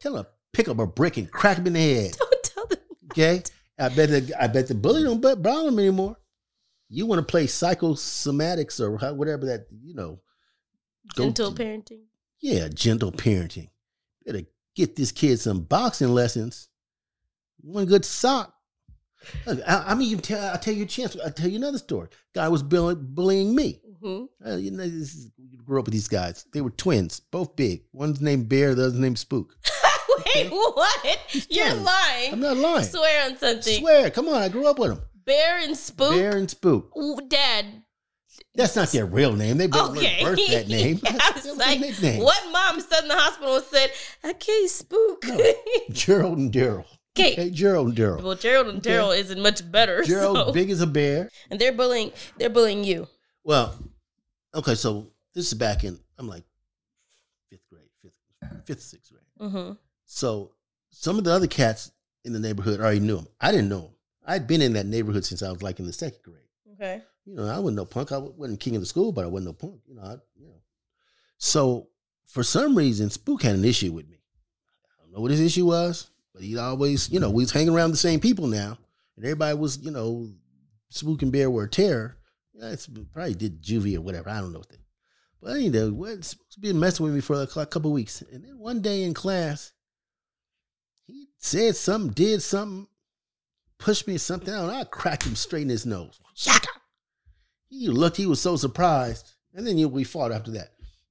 Tell them to pick up a brick and crack them in the head. <laughs> Don't tell them. Okay, I bet the I bet the bully don't bother them anymore. You want to play psychosomatics or how- whatever that you know. Gentle to- parenting. Yeah, gentle parenting. Better get this kid some boxing lessons. One good sock. Look, I, I mean, you tell, I'll tell you a chance. I'll tell you another story. Guy was bully, bullying me. hmm Uh, you know, this is, you grew up with these guys. They were twins, both big. One's named Bear, the other's named Spook. <laughs> Wait, what? You're lying. I'm not lying. Swear on something. Swear, come on, I grew up with them. Bear and Spook. Bear and Spook. Ooh, Dad, That's not their real name. They Okay. birth that <laughs> name. I That was was like, nickname. what mom sat in the hospital and said, okay, spook. No. Gerald and Daryl. Okay. Okay, Gerald and Daryl. well, Gerald and Okay. Daryl isn't much better. <laughs> Gerald, so- big as a bear. and they're bullying. They're bullying you. Well, okay, so this is back in I'm like fifth grade, fifth, fifth, sixth grade. Mm-hmm. So some of the other cats in the neighborhood already knew him. I didn't know him. I'd been in that neighborhood since I was like in the second grade. Okay. You know, I wasn't no punk. I wasn't king of the school, but I wasn't no punk. You know, I, you know. So for some reason, Spook had an issue with me. I don't know what his issue was, but he always, you know, we was hanging around the same people now, and everybody was, you know, Spook and Bear were a terror. Yeah, it's probably did juvie or whatever. I don't know what they. But you know, what Spook's been messing with me for a couple of weeks, and then one day in class, he said something, did something, pushed me something out, and I cracked him straight in his nose. Shaka. He looked, he was so surprised. And then you, we fought after that.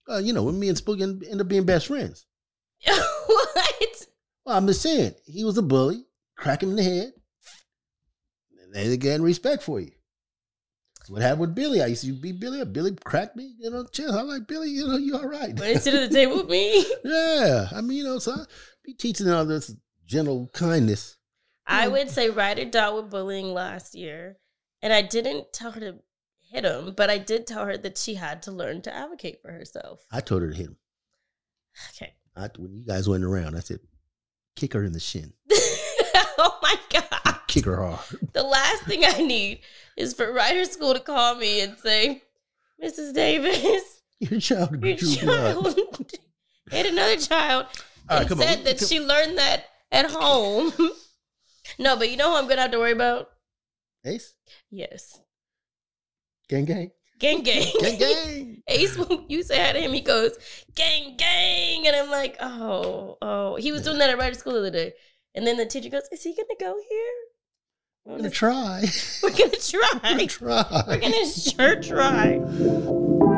Uh, you know, when me and Spooky end up being best friends. <laughs> what? Well, I'm just saying, he was a bully, crack him in the head. And they again respect for you. That's what happened with Billy. I used to be Billy. Billy cracked me, you know, chill. I'm like, Billy, you know, you all right. They sit at the table with me, <laughs> yeah. I mean, you know, so I be teaching all this gentle kindness. I mm-hmm. would say ride or die with bullying last year, and I didn't tell her to hit him, but I did tell her that she had to learn to advocate for herself. I told her to hit him. Okay. I, when you guys went around, I said, kick her in the shin. <laughs> oh my god. <laughs> Kick her hard. The last thing I need is for Ryder school to call me and say, Mrs. Davis, <laughs> Your child your child hit another child All right, and come on. said that she learned that at home. No, but you know who I'm gonna have to worry about? Ace? Yes. Gang gang. Gang gang. Gang gang. <laughs> Ace, when you say hi to him, he goes, gang, gang. And I'm like, oh, oh. He was doing that at Ryder school the other day. And then the teacher goes, is he to go here? <laughs> We're gonna try. We're I'm try. gonna try. We're to sure try.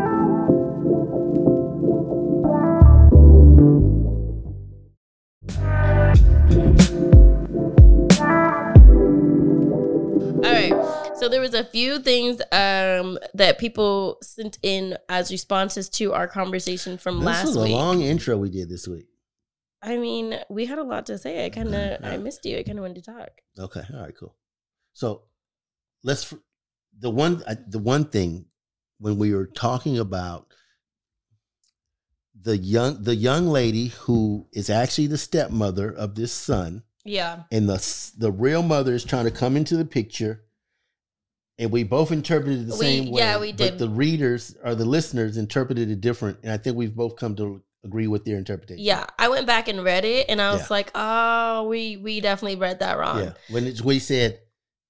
So there was a few things um, that people sent in as responses to our conversation from last week. This last was a week. long intro we did this week. I mean, we had a lot to say. I kind of, Yeah. I missed you. I kind of wanted to talk. Okay. All right. Cool. So let's the one the one thing when we were talking about the young the young lady who is actually the stepmother of this son Yeah. and the the real mother is trying to come into the picture and we both interpreted it the We- same way yeah, we but did. the readers or the listeners interpreted it different and i think we've both come to agree with their interpretation Yeah. I went back and read it, and I was Yeah. like, oh, we we definitely read that wrong. yeah when it's when said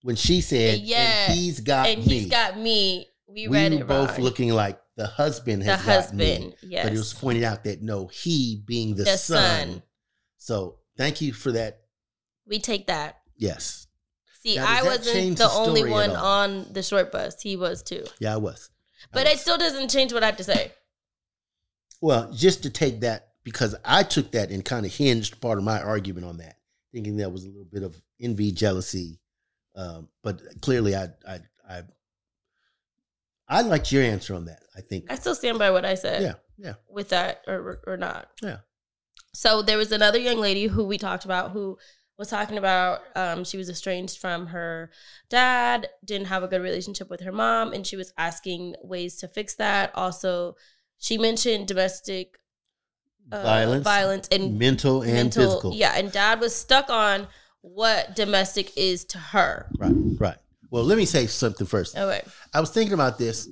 when she said Yeah, he's got and me he's got me. We, we read were it both wrong. looking like the husband the has got me. husband. Yes. but it was pointed out that no he being the, The son. son. so thank you for that we take that. yes See, Now, I wasn't the the only one on the short bus. He was too. yeah i was I But was. it still doesn't change what I have to say. Well, just to take that because I took that and kind of hinged part of my argument on that, thinking that was a little bit of envy, jealousy. Um, but clearly, I, I, I, I liked your answer on that. I think, I still stand by what I said. yeah, yeah, with that or or not. Yeah. So there was another young lady who we talked about who was talking about um, she was estranged from her dad, didn't have a good relationship with her mom, and she was asking ways to fix that. Also, she mentioned domestic uh, violence, violence and mental and mental. physical. Yeah, and dad was stuck on what domestic is to her. right, right. Well, let me say something first. Okay. I was thinking about this.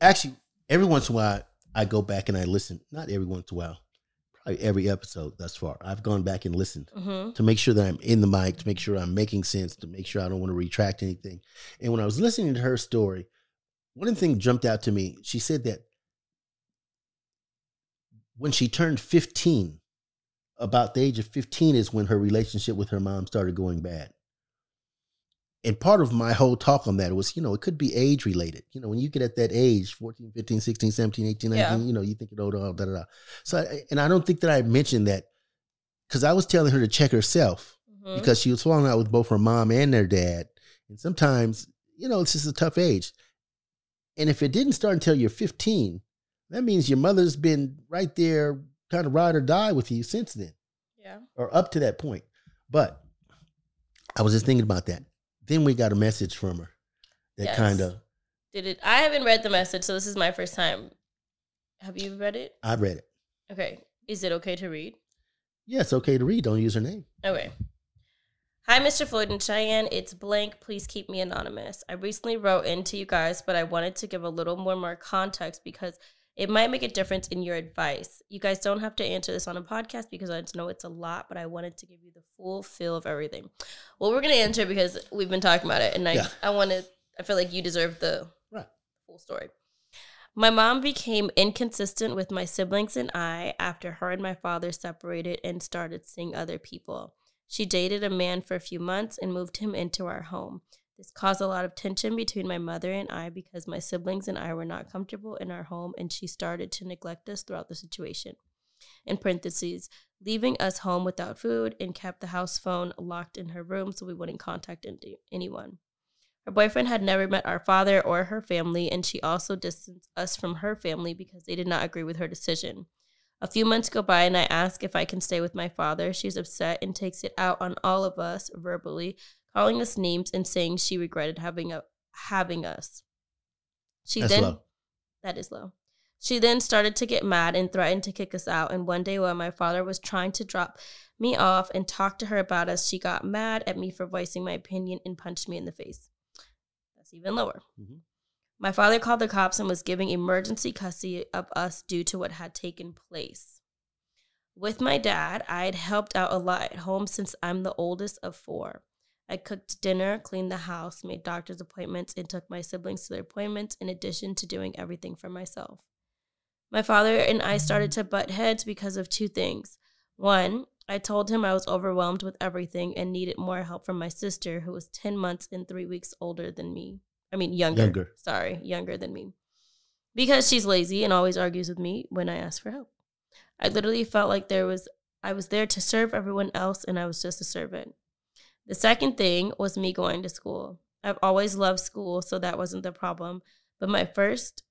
Actually, every once in a while, I go back and I listen. Not every once in a while, every episode thus far. I've gone back and listened. hmm to make sure that I'm in the mic, to make sure I'm making sense, to make sure I don't want to retract anything. And when I was listening to her story, one thing jumped out to me. She said that when she turned 15, about the age of 15 is when her relationship with her mom started going bad. And part of my whole talk on that was, you know, it could be age related. You know, when you get at that age, 14, 15, 16, 17, 18, 19, Yeah. you know, you think, oh, da, da, da, da. So, I, and I don't think that I mentioned that because I was telling her to check herself hmm because she was falling out with both her mom and their dad. And sometimes, you know, it's just a tough age. And if it didn't start until you're 15, that means your mother's been right there, kind of ride or die with you since then, Yeah. or up to that point. But I was just thinking about that. Then we got a message from her that Yes. kind of, Did it? I haven't read the message, so this is my first time. Have you read it? I read it. Okay. Is it okay to read? Yeah, it's okay to read. Don't use her name. Okay. Hi, Mr. Floyd and Cheyenne. It's blank. Please keep me anonymous. I recently wrote in to you guys, but I wanted to give a little more more context because it might make a difference in your advice. You guys don't have to answer this on a podcast because I know it's a lot, but I wanted to give you the full feel of everything. Well, we're gonna answer because we've been talking about it, and I Yeah. I want to. I feel like you deserve the Right. full story. My mom became inconsistent with my siblings and I after her and my father separated and started seeing other people. She dated a man for a few months and moved him into our home. This caused a lot of tension between my mother and I because my siblings and I were not comfortable in our home and she started to neglect us throughout the situation. In parentheses, leaving us home without food and kept the house phone locked in her room so we wouldn't contact anyone. Her boyfriend had never met our father or her family, and she also distanced us from her family because they did not agree with her decision. A few months go by, and I ask if I can stay with my father. She's upset and takes it out on all of us verbally, calling us names and saying she regretted having a, having us. She That's then low. that is low. She then started to get mad and threatened to kick us out. And one day, while my father was trying to drop me off and talk to her about us, she got mad at me for voicing my opinion and punched me in the face. That's even lower. Mhm. My father called the cops and was giving emergency custody of us due to what had taken place. With my dad, I had helped out a lot at home since I'm the oldest of four. I cooked dinner, cleaned the house, made doctor's appointments, and took my siblings to their appointments in addition to doing everything for myself. My father and I started to butt heads because of two things. One, I told him I was overwhelmed with everything and needed more help from my sister, who was 10 months and three weeks older than me. I mean, younger. Younger. Sorry, younger than me. Because she's lazy and always argues with me when I ask for help. I literally felt like there was I was there to serve everyone else and I was just a servant. The second thing was me going to school. I've always loved school, so that wasn't the problem. But my first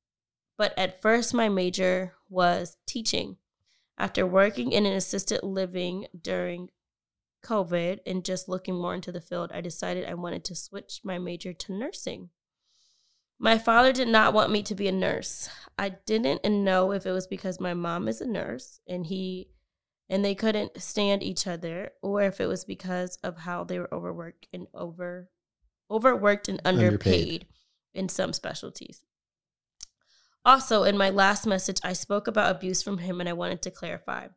but at first my major was teaching. After working in an assisted living during COVID and just looking more into the field, I decided I wanted to switch my major to nursing. My father did not want me to be a nurse. I didn't know if it was because my mom is a nurse and he and they couldn't stand each other or if it was because of how they were overworked and over overworked and underpaid, Underpaid. in some specialties. Also, in my last message, I spoke about abuse from him and I wanted to clarify.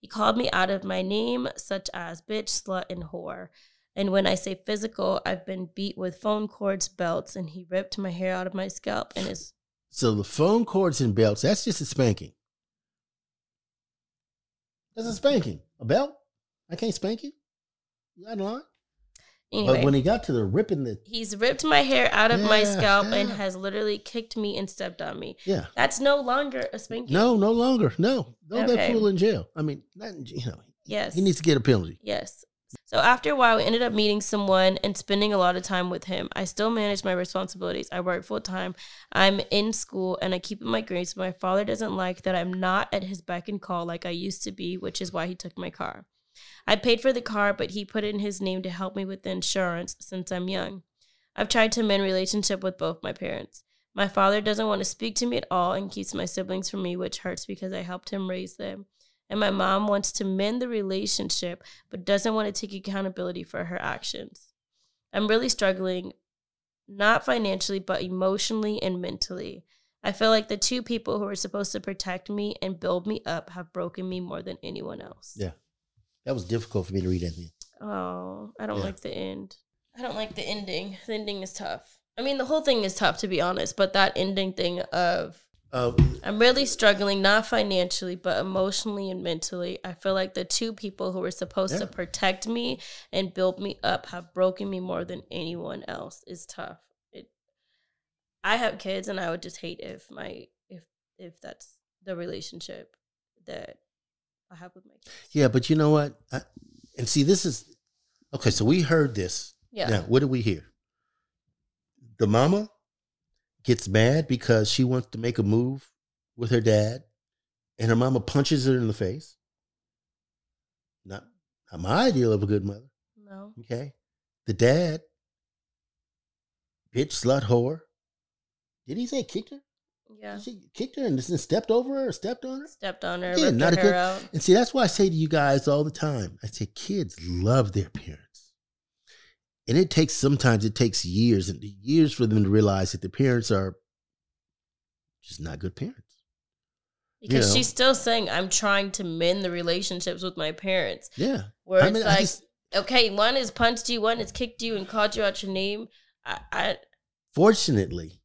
He called me out of my name, such as bitch, slut, and whore. And when I say physical, I've been beat with phone cords, belts, and he ripped my hair out of my scalp and his So the phone cords and belts, that's just a spanking. That's a spanking. A belt? I can't spank you. You out of line? anyway. But when he got to the ripping the He's ripped my hair out of my Yeah, scalp and has literally kicked me and stepped on me. yeah. That's no longer a spanking. No, no longer. No. Throw that Okay. fool in jail. I mean, not in, you know, Yes. he needs to get a penalty. Yes. So after a while, we ended up meeting someone and spending a lot of time with him. I still manage my responsibilities. I work full time. I'm in school and I keep my grades. But my father doesn't like that I'm not at his beck and call like I used to be, which is why he took my car. I paid for the car, but he put it in his name to help me with the insurance since I'm young. I've tried to mend relationship with both my parents. My father doesn't want to speak to me at all and keeps my siblings from me, which hurts because I helped him raise them. And my mom wants to mend the relationship, but doesn't want to take accountability for her actions. I'm really struggling, not financially, but emotionally and mentally. I feel like the two people who are supposed to protect me and build me up have broken me more than anyone else. Yeah. That was difficult for me to read at the end. Oh, I don't Yeah. like the end. I don't like the ending. The ending is tough. I mean, the whole thing is tough to be honest, but that ending thing of Uh, I'm really struggling, not financially, but emotionally and mentally. I feel like the two people who were supposed to protect me and build me up have broken me more than anyone else. Is tough. It. I have kids, and I would just hate if my if if that's the relationship that I have with my kids. yeah, but you know what? I, and see, this is okay. So we heard this. Yeah. Now, what did we hear? The mama gets mad because she wants to make a move with her dad, and her mama punches her in the face. Not, not my ideal of a good mother. No. Okay. The dad, bitch, slut, whore. Did he say kicked her? Yeah. She kicked her and just stepped over her or stepped on her? Stepped on her, Yeah, not her a good- out. And see, that's why I say to you guys all the time I say, kids love their parents. And it takes, sometimes it takes years and years for them to realize that the parents are just not good parents. Because know. she's still saying, I'm trying to mend the relationships with my parents. Yeah. Where I it's mean, like, just- okay, one has punched you, one has kicked you and called you out your name. I, I Fortunately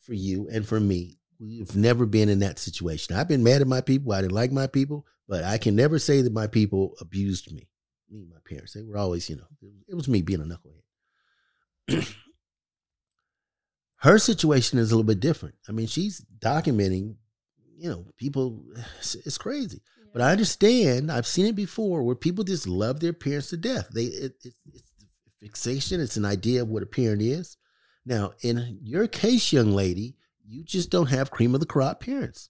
for you and for me, we've never been in that situation. I've been mad at my people. I didn't like my people, but I can never say that my people abused me. Me and my parents, they were always, you know, it was me being a knucklehead. <clears throat> Her situation is a little bit different. I mean, she's documenting, you know, people, <sighs> it's, it's crazy. But I understand. I've seen it before where people just love their parents to death. They it, it, it's fixation. It's an idea of what a parent is. Now, in your case, young lady, you just don't have cream of the crop parents.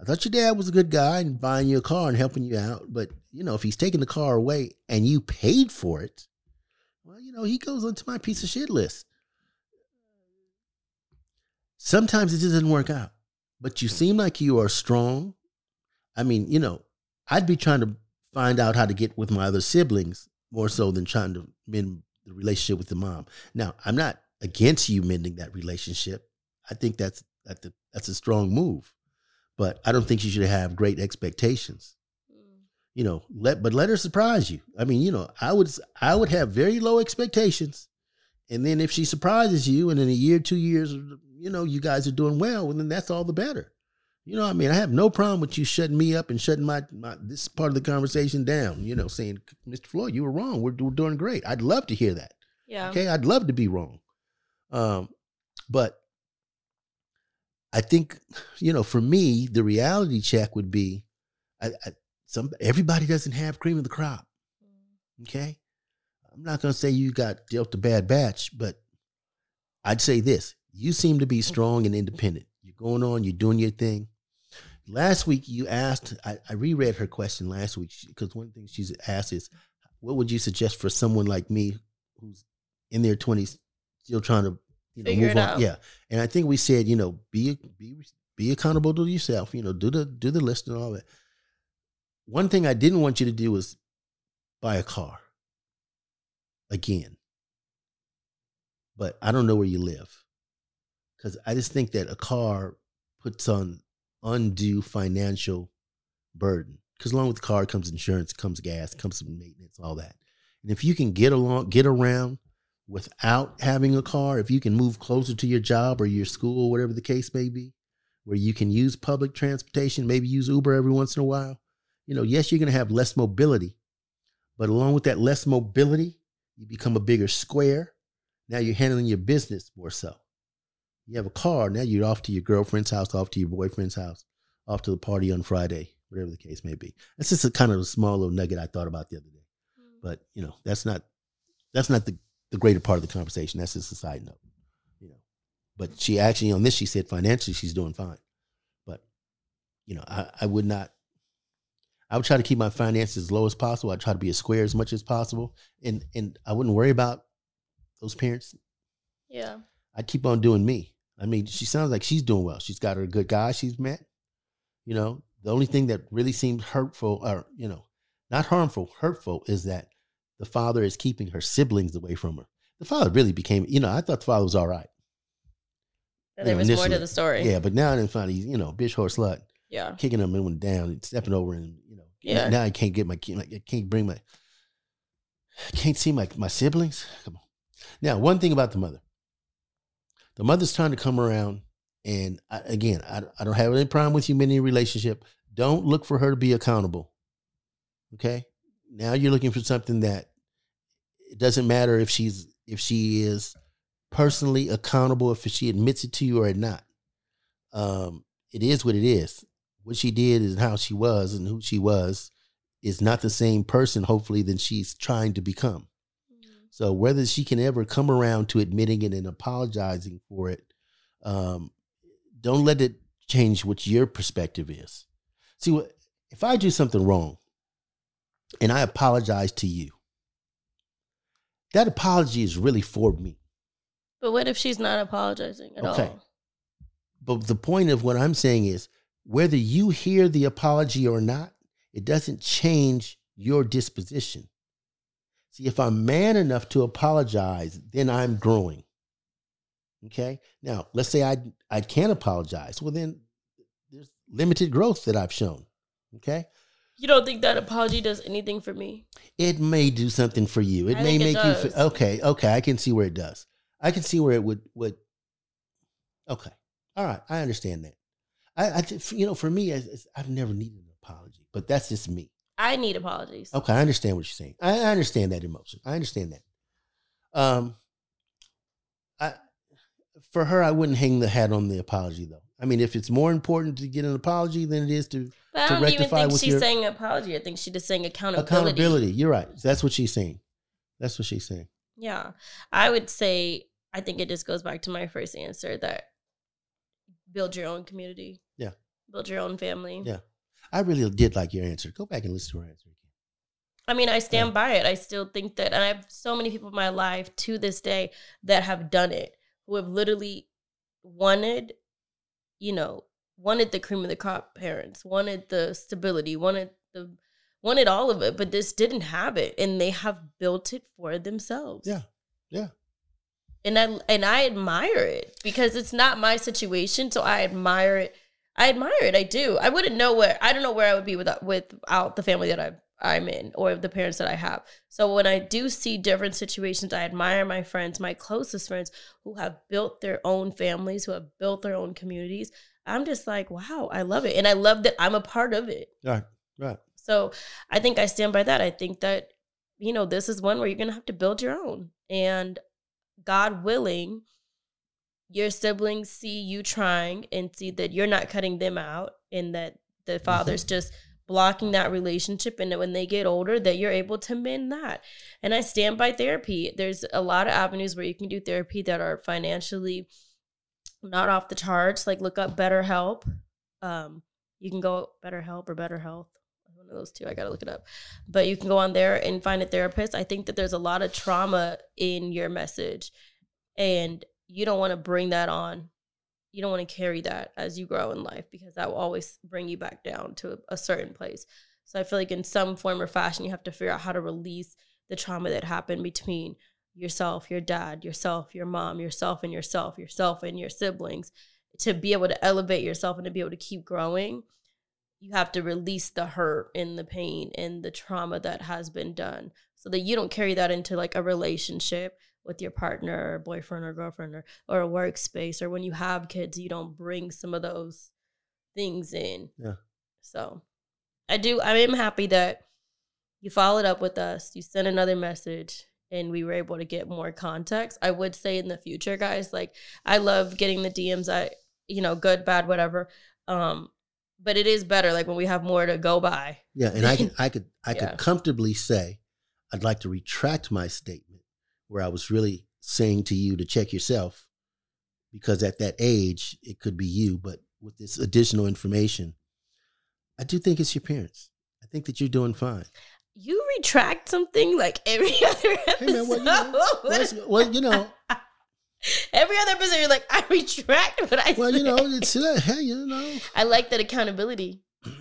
I thought your dad was a good guy and buying you a car and helping you out, but you know if he's taking the car away and you paid for it, well, you know he goes onto my piece of shit list. Sometimes it just doesn't work out, but you seem like you are strong. I mean, you know, I'd be trying to find out how to get with my other siblings more so than trying to mend the relationship with the mom. Now, I'm not against you mending that relationship. I think that's that's a, that's a strong move, but I don't think you should have great expectations. You know, let but let her surprise you. I mean, you know, I would I would have very low expectations, and then if she surprises you, and in a year, two years, you know, you guys are doing well, and then that's all the better. You know, I mean, I have no problem with you shutting me up and shutting my, my this part of the conversation down. You know, saying, Mr. Floyd, you were wrong. We're, we're doing great. I'd love to hear that. yeah. Okay, I'd love to be wrong. Um, but I think, you know, for me, the reality check would be, I, I, some everybody doesn't have cream of the crop. Okay, I'm not going to say you got dealt a bad batch, but I'd say this: you seem to be oh. strong and independent. You're going on. You're doing your thing. Last week you asked. I, I reread her question last week because one thing she's asked is, "What would you suggest for someone like me who's in their 20s, still trying to you know Figure move on?" Yeah, and I think we said, you know, be be be accountable to yourself. You know, do the do the list and all that. One thing I didn't want you to do was buy a car again. But I don't know where you live. Because I just think that a car puts on undue financial burden. Because along with the car comes insurance, comes gas, comes some maintenance, all that. And if you can get along, get around without having a car, if you can move closer to your job or your school, or whatever the case may be, where you can use public transportation, maybe use Uber every once in a while, you know, yes, you're going to have less mobility, but along with that less mobility, you become a bigger square. Now you're handling your business more so. You have a car, now you're off to your girlfriend's house, off to your boyfriend's house, off to the party on Friday, whatever the case may be. That's just a kind of a small little nugget I thought about the other day. Hmm. But you know, that's not that's not the, the greater part of the conversation. That's just a side note. You know. But she actually on this she said financially she's doing fine. But you know, I, I would not I would try to keep my finances as low as possible. I'd try to be as square as much as possible. And and I wouldn't worry about those parents. Yeah. I'd keep on doing me. I mean, she sounds like she's doing well. She's got her good guy she's met. You know, the only thing that really seems hurtful, or, you know, not harmful, hurtful, is that the father is keeping her siblings away from her. The father really became, you know, I thought the father was all right. And You know, was more to the story. Yeah, but now I didn't find he's, you know, bitch, horse, slut, Yeah. kicking him and down and stepping over and, you know, Yeah. now I can't get my, kid- like, I can't bring my, I can't see my, my siblings. Come on. Now, one thing about the mother. The mother's trying to come around, and I, again, I, I don't have any problem with you in any relationship. Don't look for her to be accountable. Okay, now you're looking for something that it doesn't matter if she's if she is personally accountable, if she admits it to you or not. Um, it is what it is. What she did and how she was and who she was is not the same person, hopefully, than she's trying to become. So whether she can ever come around to admitting it and apologizing for it, Um, don't let it change what your perspective is. See, what if I do something wrong and I apologize to you? That apology is really for me. But what if she's not apologizing at Okay. all? But the point of what I'm saying is whether you hear the apology or not, it doesn't change your disposition. See, if I'm man enough to apologize, then I'm growing. Okay? Now, let's say I I can't apologize. Well, then there's limited growth that I've shown. Okay? You don't think that apology does anything for me? It may do something for you. It I may it make you feel okay, okay, I can see where it does. I can see where it would would Okay. All right, I understand that. I, I you know, for me, it's- I've never needed an apology, but that's just me. I need apologies. Okay, I understand what you're saying. I, I understand that emotion. I understand that. Um, I for her, I wouldn't hang the hat on the apology though. I mean, if it's more important to get an apology than it is to But I don't even think she's your- saying apology. I think she's just saying accountability. accountability, you're right. That's what she's saying. That's what she's saying. Yeah. I would say I think it just goes back to my first answer that build your own community. Yeah. Build your own family. Yeah. I really did like your answer. Go back and listen to her answer again. I mean, I stand Yeah. by it. I still think that, and I have so many people in my life to this day that have done it, who have literally wanted, you know, wanted the cream of the crop parents, wanted the stability, wanted the, wanted all of it, but this didn't have it, and they have built it for themselves. Yeah. Yeah. and I and I admire it because it's not my situation, so I admire it. I admire it. I do. I wouldn't know where I don't know where I would be without without the family that I I'm in or the parents that I have. So when I do see different situations, I admire my friends, my closest friends who have built their own families, who have built their own communities. I'm just like, wow, I love it, and I love that I'm a part of it. Right. Right. So I think I stand by that. I think that, you know, this is one where you're going to have to build your own. And God willing, your siblings see you trying and see that you're not cutting them out and that the mm-hmm. father's just blocking that relationship and that when they get older that you're able to mend that and i stand by therapy there's a lot of avenues where you can do therapy that are financially not off the charts like look up BetterHelp um, you can go BetterHelp or better health one of those two i gotta look it up. But you can go on there and find a therapist. I think that there's a lot of trauma in your message and you don't want to bring that on. You don't want to carry that as you grow in life because that will always bring you back down to a certain place. So i feel like in some form or fashion you have to figure out how to release the trauma that happened between yourself your dad yourself your mom yourself and yourself yourself and your siblings to be able to elevate yourself and to be able to keep growing you have to release the hurt and the pain and the trauma that has been done so that you don't carry that into like a relationship with your partner or boyfriend or girlfriend or, or a workspace or when you have kids you don't bring some of those things in Yeah. so i do i am happy that you followed up with us you sent another message and we were able to get more context i would say in the future guys like i love getting the dms i you know good bad whatever um but it is better like when we have more to go by Yeah, and I can, <laughs> I could, I Yeah. could comfortably say, I'd like to retract my statement where I was really saying to you to check yourself, because at that age it could be you. But with this additional information, I do think it's your parents. I think that you're doing fine. You retract something like every <laughs> other episode. Hey man, well, you know, <laughs> well, well, you know, <laughs> every other episode, you're like, I retract what I said. well, you know, it's uh, hey, you know. I like that accountability. <clears throat>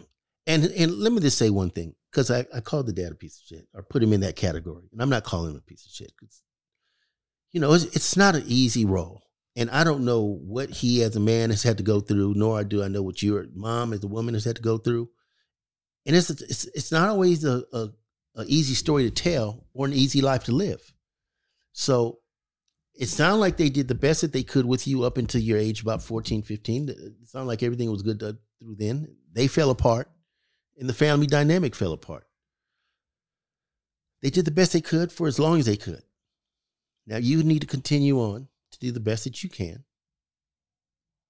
And and let me just say one thing, because I, I called the dad a piece of shit, or put him in that category, and I'm not calling him a piece of shit. 'cause, you know, it's, it's not an easy role, and I don't know what he as a man has had to go through, nor do I know what your mom as a woman has had to go through. And it's it's it's not always a, a, a easy story to tell or an easy life to live. So it sounded like they did the best that they could with you up until your age about 14, 15. It sounded like everything was good through then. They fell apart and the family dynamic fell apart. They did the best they could for as long as they could. Now you need to continue on to do the best that you can.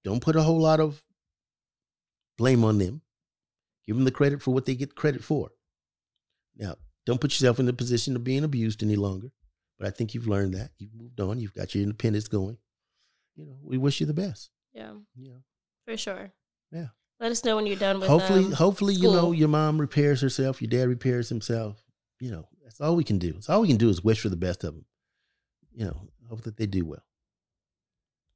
Don't put a whole lot of blame on them. Give them the credit for what they get credit for. Now, don't put yourself in the position of being abused any longer. But I think you've learned that. You've moved on. You've got your independence going. You know, we wish you the best. Yeah, know, for sure. Yeah. Let us know when you're done with. hopefully, um, hopefully, you know, your mom repairs herself, your dad repairs himself. You know, that's all we can do. It's all we can do is wish for the best of them. You know, hope that they do well.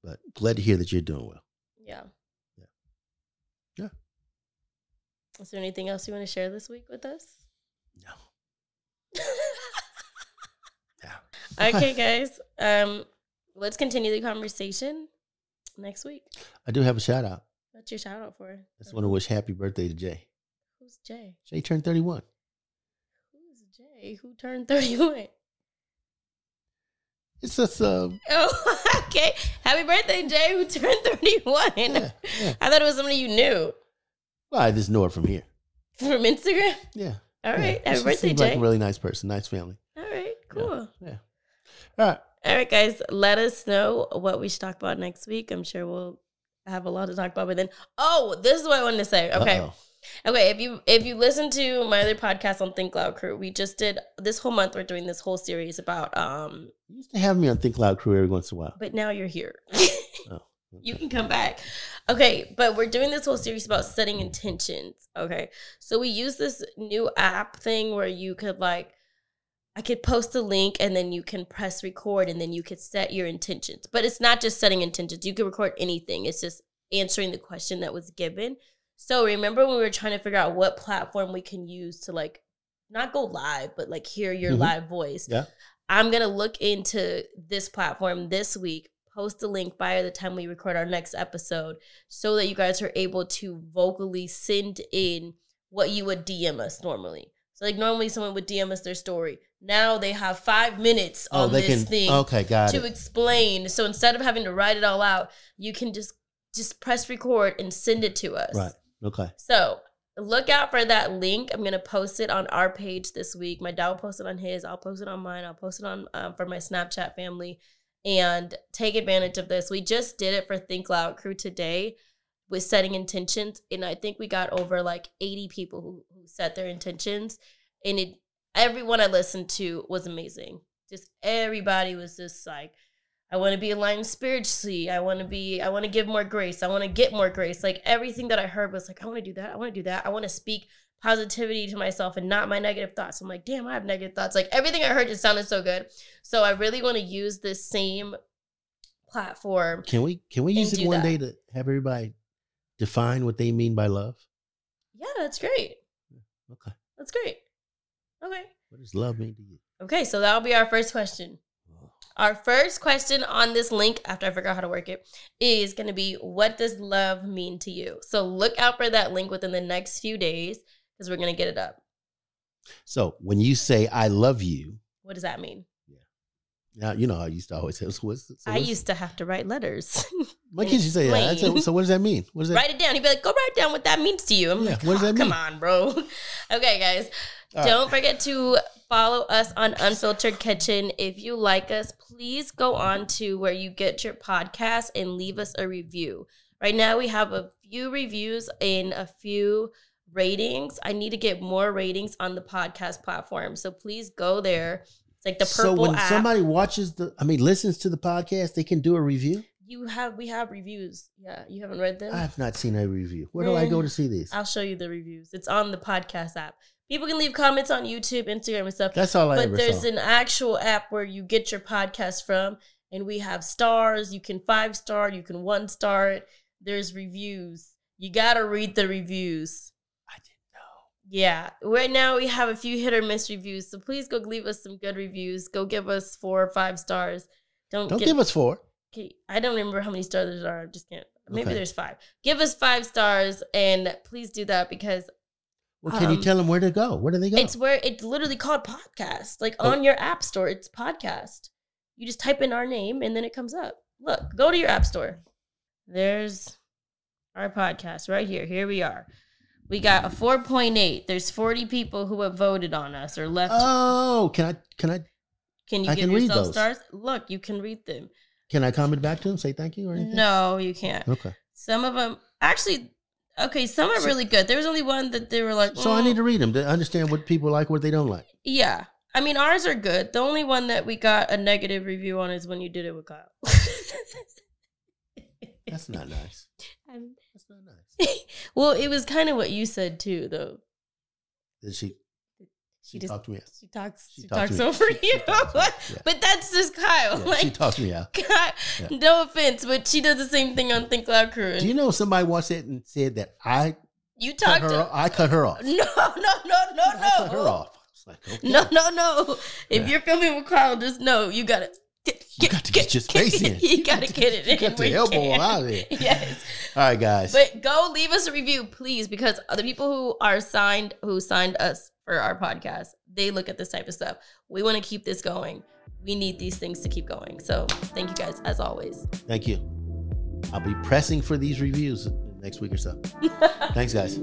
But glad to hear that you're doing well. Yeah. Yeah. Yeah. Is there anything else you want to share this week with us? No. Yeah. okay, guys. Um, let's continue the conversation next week. I do have a shout out. What's your shout out for? I just want to wish happy birthday to Jay. Who's Jay? Jay turned 31. Who's Jay? Who turned 31? It's just, uh, Oh, <laughs> okay. Happy birthday, Jay, who turned 31. yeah, yeah. I thought it was somebody you knew Well, I just know her from here. from Instagram. Yeah. All yeah. Happy birthday, Jay. like a really nice person, nice family. All right. Cool. Yeah. All right. All right, guys. Let us know what we should talk about next week. I'm sure we'll have a lot to talk about. But then, oh, this is what I wanted to say. Okay. Uh-oh. Okay, if you if you listen to my other podcast on Think Loud Crew, we just did this whole month. We're doing this whole series about um. You used to have me on Think Loud Crew every once in a while. But now you're here. Oh. <laughs> you can come back. Okay, but we're doing this whole series about setting intentions. Okay, so we use this new app thing where you could like, I could post a link and then you can press record and then you could set your intentions. But it's not just setting intentions. You can record anything. It's just answering the question that was given. So remember when we were trying to figure out what platform we can use to like not go live, but like hear your Mhm. live voice. Yeah. I'm gonna look into this platform this week, post a link by the time we record our next episode, so that you guys are able to vocally send in what you would DM us normally. So like normally someone would DM us their story. Now they have five minutes Oh, on this can. thing Okay, got to it. explain. So instead of having to write it all out, you can just just press record and send it to us. Right. Okay. So look out for that link. I'm gonna post it on our page this week. My dad will post it on his. I'll post it on mine. I'll post it on um, for my Snapchat family, and take advantage of this. We just did it for Think Loud Crew today with setting intentions, and I think we got over like 80 people who, who set their intentions, and it everyone I listened to was amazing. Just everybody was just like. I want to be aligned spiritually. I want to be, I want to give more grace. I want to get more grace. Like everything that I heard was like, I want to do that. I want to do that. I want to speak positivity to myself and not my negative thoughts. I'm like, damn, I have negative thoughts. Like everything I heard just sounded so good. So I really want to use this same platform. Can we can we use it one that. day to have everybody define what they mean by love? Yeah, that's great. Okay. That's great. Okay. What does love mean to you? Okay. So that'll be our first question. Our first question on this link, after I figure out how to work it, is going to be What does love mean to you? So look out for that link within the next few days because we're going to get it up. So when you say I love you, What does that mean? Yeah. Now you know I used to always say <laughs> so what's, so I used to have to write letters. my kids used to say that. Explain. so what does that mean? What does that write it down. He'd be like, go write down what that means to you. I'm Yeah, like, what does "Oh, that mean? come on, bro. <laughs> okay, guys. All right. Don't forget to follow us on Unfiltered Kitchen. If you like us, please go on to where you get your podcast and leave us a review. Right now, we have a few reviews in a few ratings. I need to get more ratings on the podcast platform. So please go there. It's like the purple. so when app. somebody watches the I mean listens to the podcast, they can do a review? you have we have reviews. Yeah, you haven't read them. I have not seen a review. Where do I go to see this? I'll show you the reviews. It's on the podcast app. People can leave comments on YouTube, Instagram, and stuff. That's all I but there's saw. an actual app where you get your podcast from, and we have stars. You can five star, you can one star it. There's reviews. You gotta read the reviews. I didn't know. Yeah, right now we have a few hit or miss reviews, so please go leave us some good reviews. Go give us four or five stars. Don't Don't get, give us four. Okay, I don't remember how many stars there are. I just can't. Maybe Okay. there's five. Give us five stars, and please do that because Well, can you Um, tell them where to go? Where do they go? it's where it's literally called podcast. Like Oh. on your app store, it's podcast. You just type in our name and then it comes up. Look, go to your app store. There's our podcast right here. Here we are. We got a 4.8. There's 40 people who have voted on us or left. oh, can I can I can you I give can yourself those. stars? Look, you can read them. can I comment back to them? Say thank you or anything? No, you can't. Okay. Some of them actually okay, some are So- really good. There was only one that they were like So I need "Mm." to read them to understand what people like, what they don't like. Yeah. I mean, ours are good. The only one that we got a negative review on is when you did it with Kyle. <laughs> That's not nice. <laughs> I'm- That's not nice. <laughs> well, it was kind of what you said too, though. Did she? She She just talked to me. she talks She she, talks over She- you. talks. <laughs> Yeah. But that's just Kyle. Yeah, like she talked me out. God, Yeah. no offense, but she does the same thing on Think Loud Crew. Do you know somebody once said and said that I you cut talked her? to I cut her off. No, no, no, no, no. I cut her off. Like okay. No, no, no. If Yeah. you're coming with Kyle, just know you gotta get, You got to get your space in. You gotta get it You in. got where to you elbow can. out of there. <laughs> Yes. All right, guys. But go leave us a review, please, because the people who are signed, who signed us for our podcast, they look at this type of stuff. We want to keep this going. We need these things to keep going. So thank you guys, as always. Thank you. I'll be pressing for these reviews next week or so. <laughs> Thanks, guys.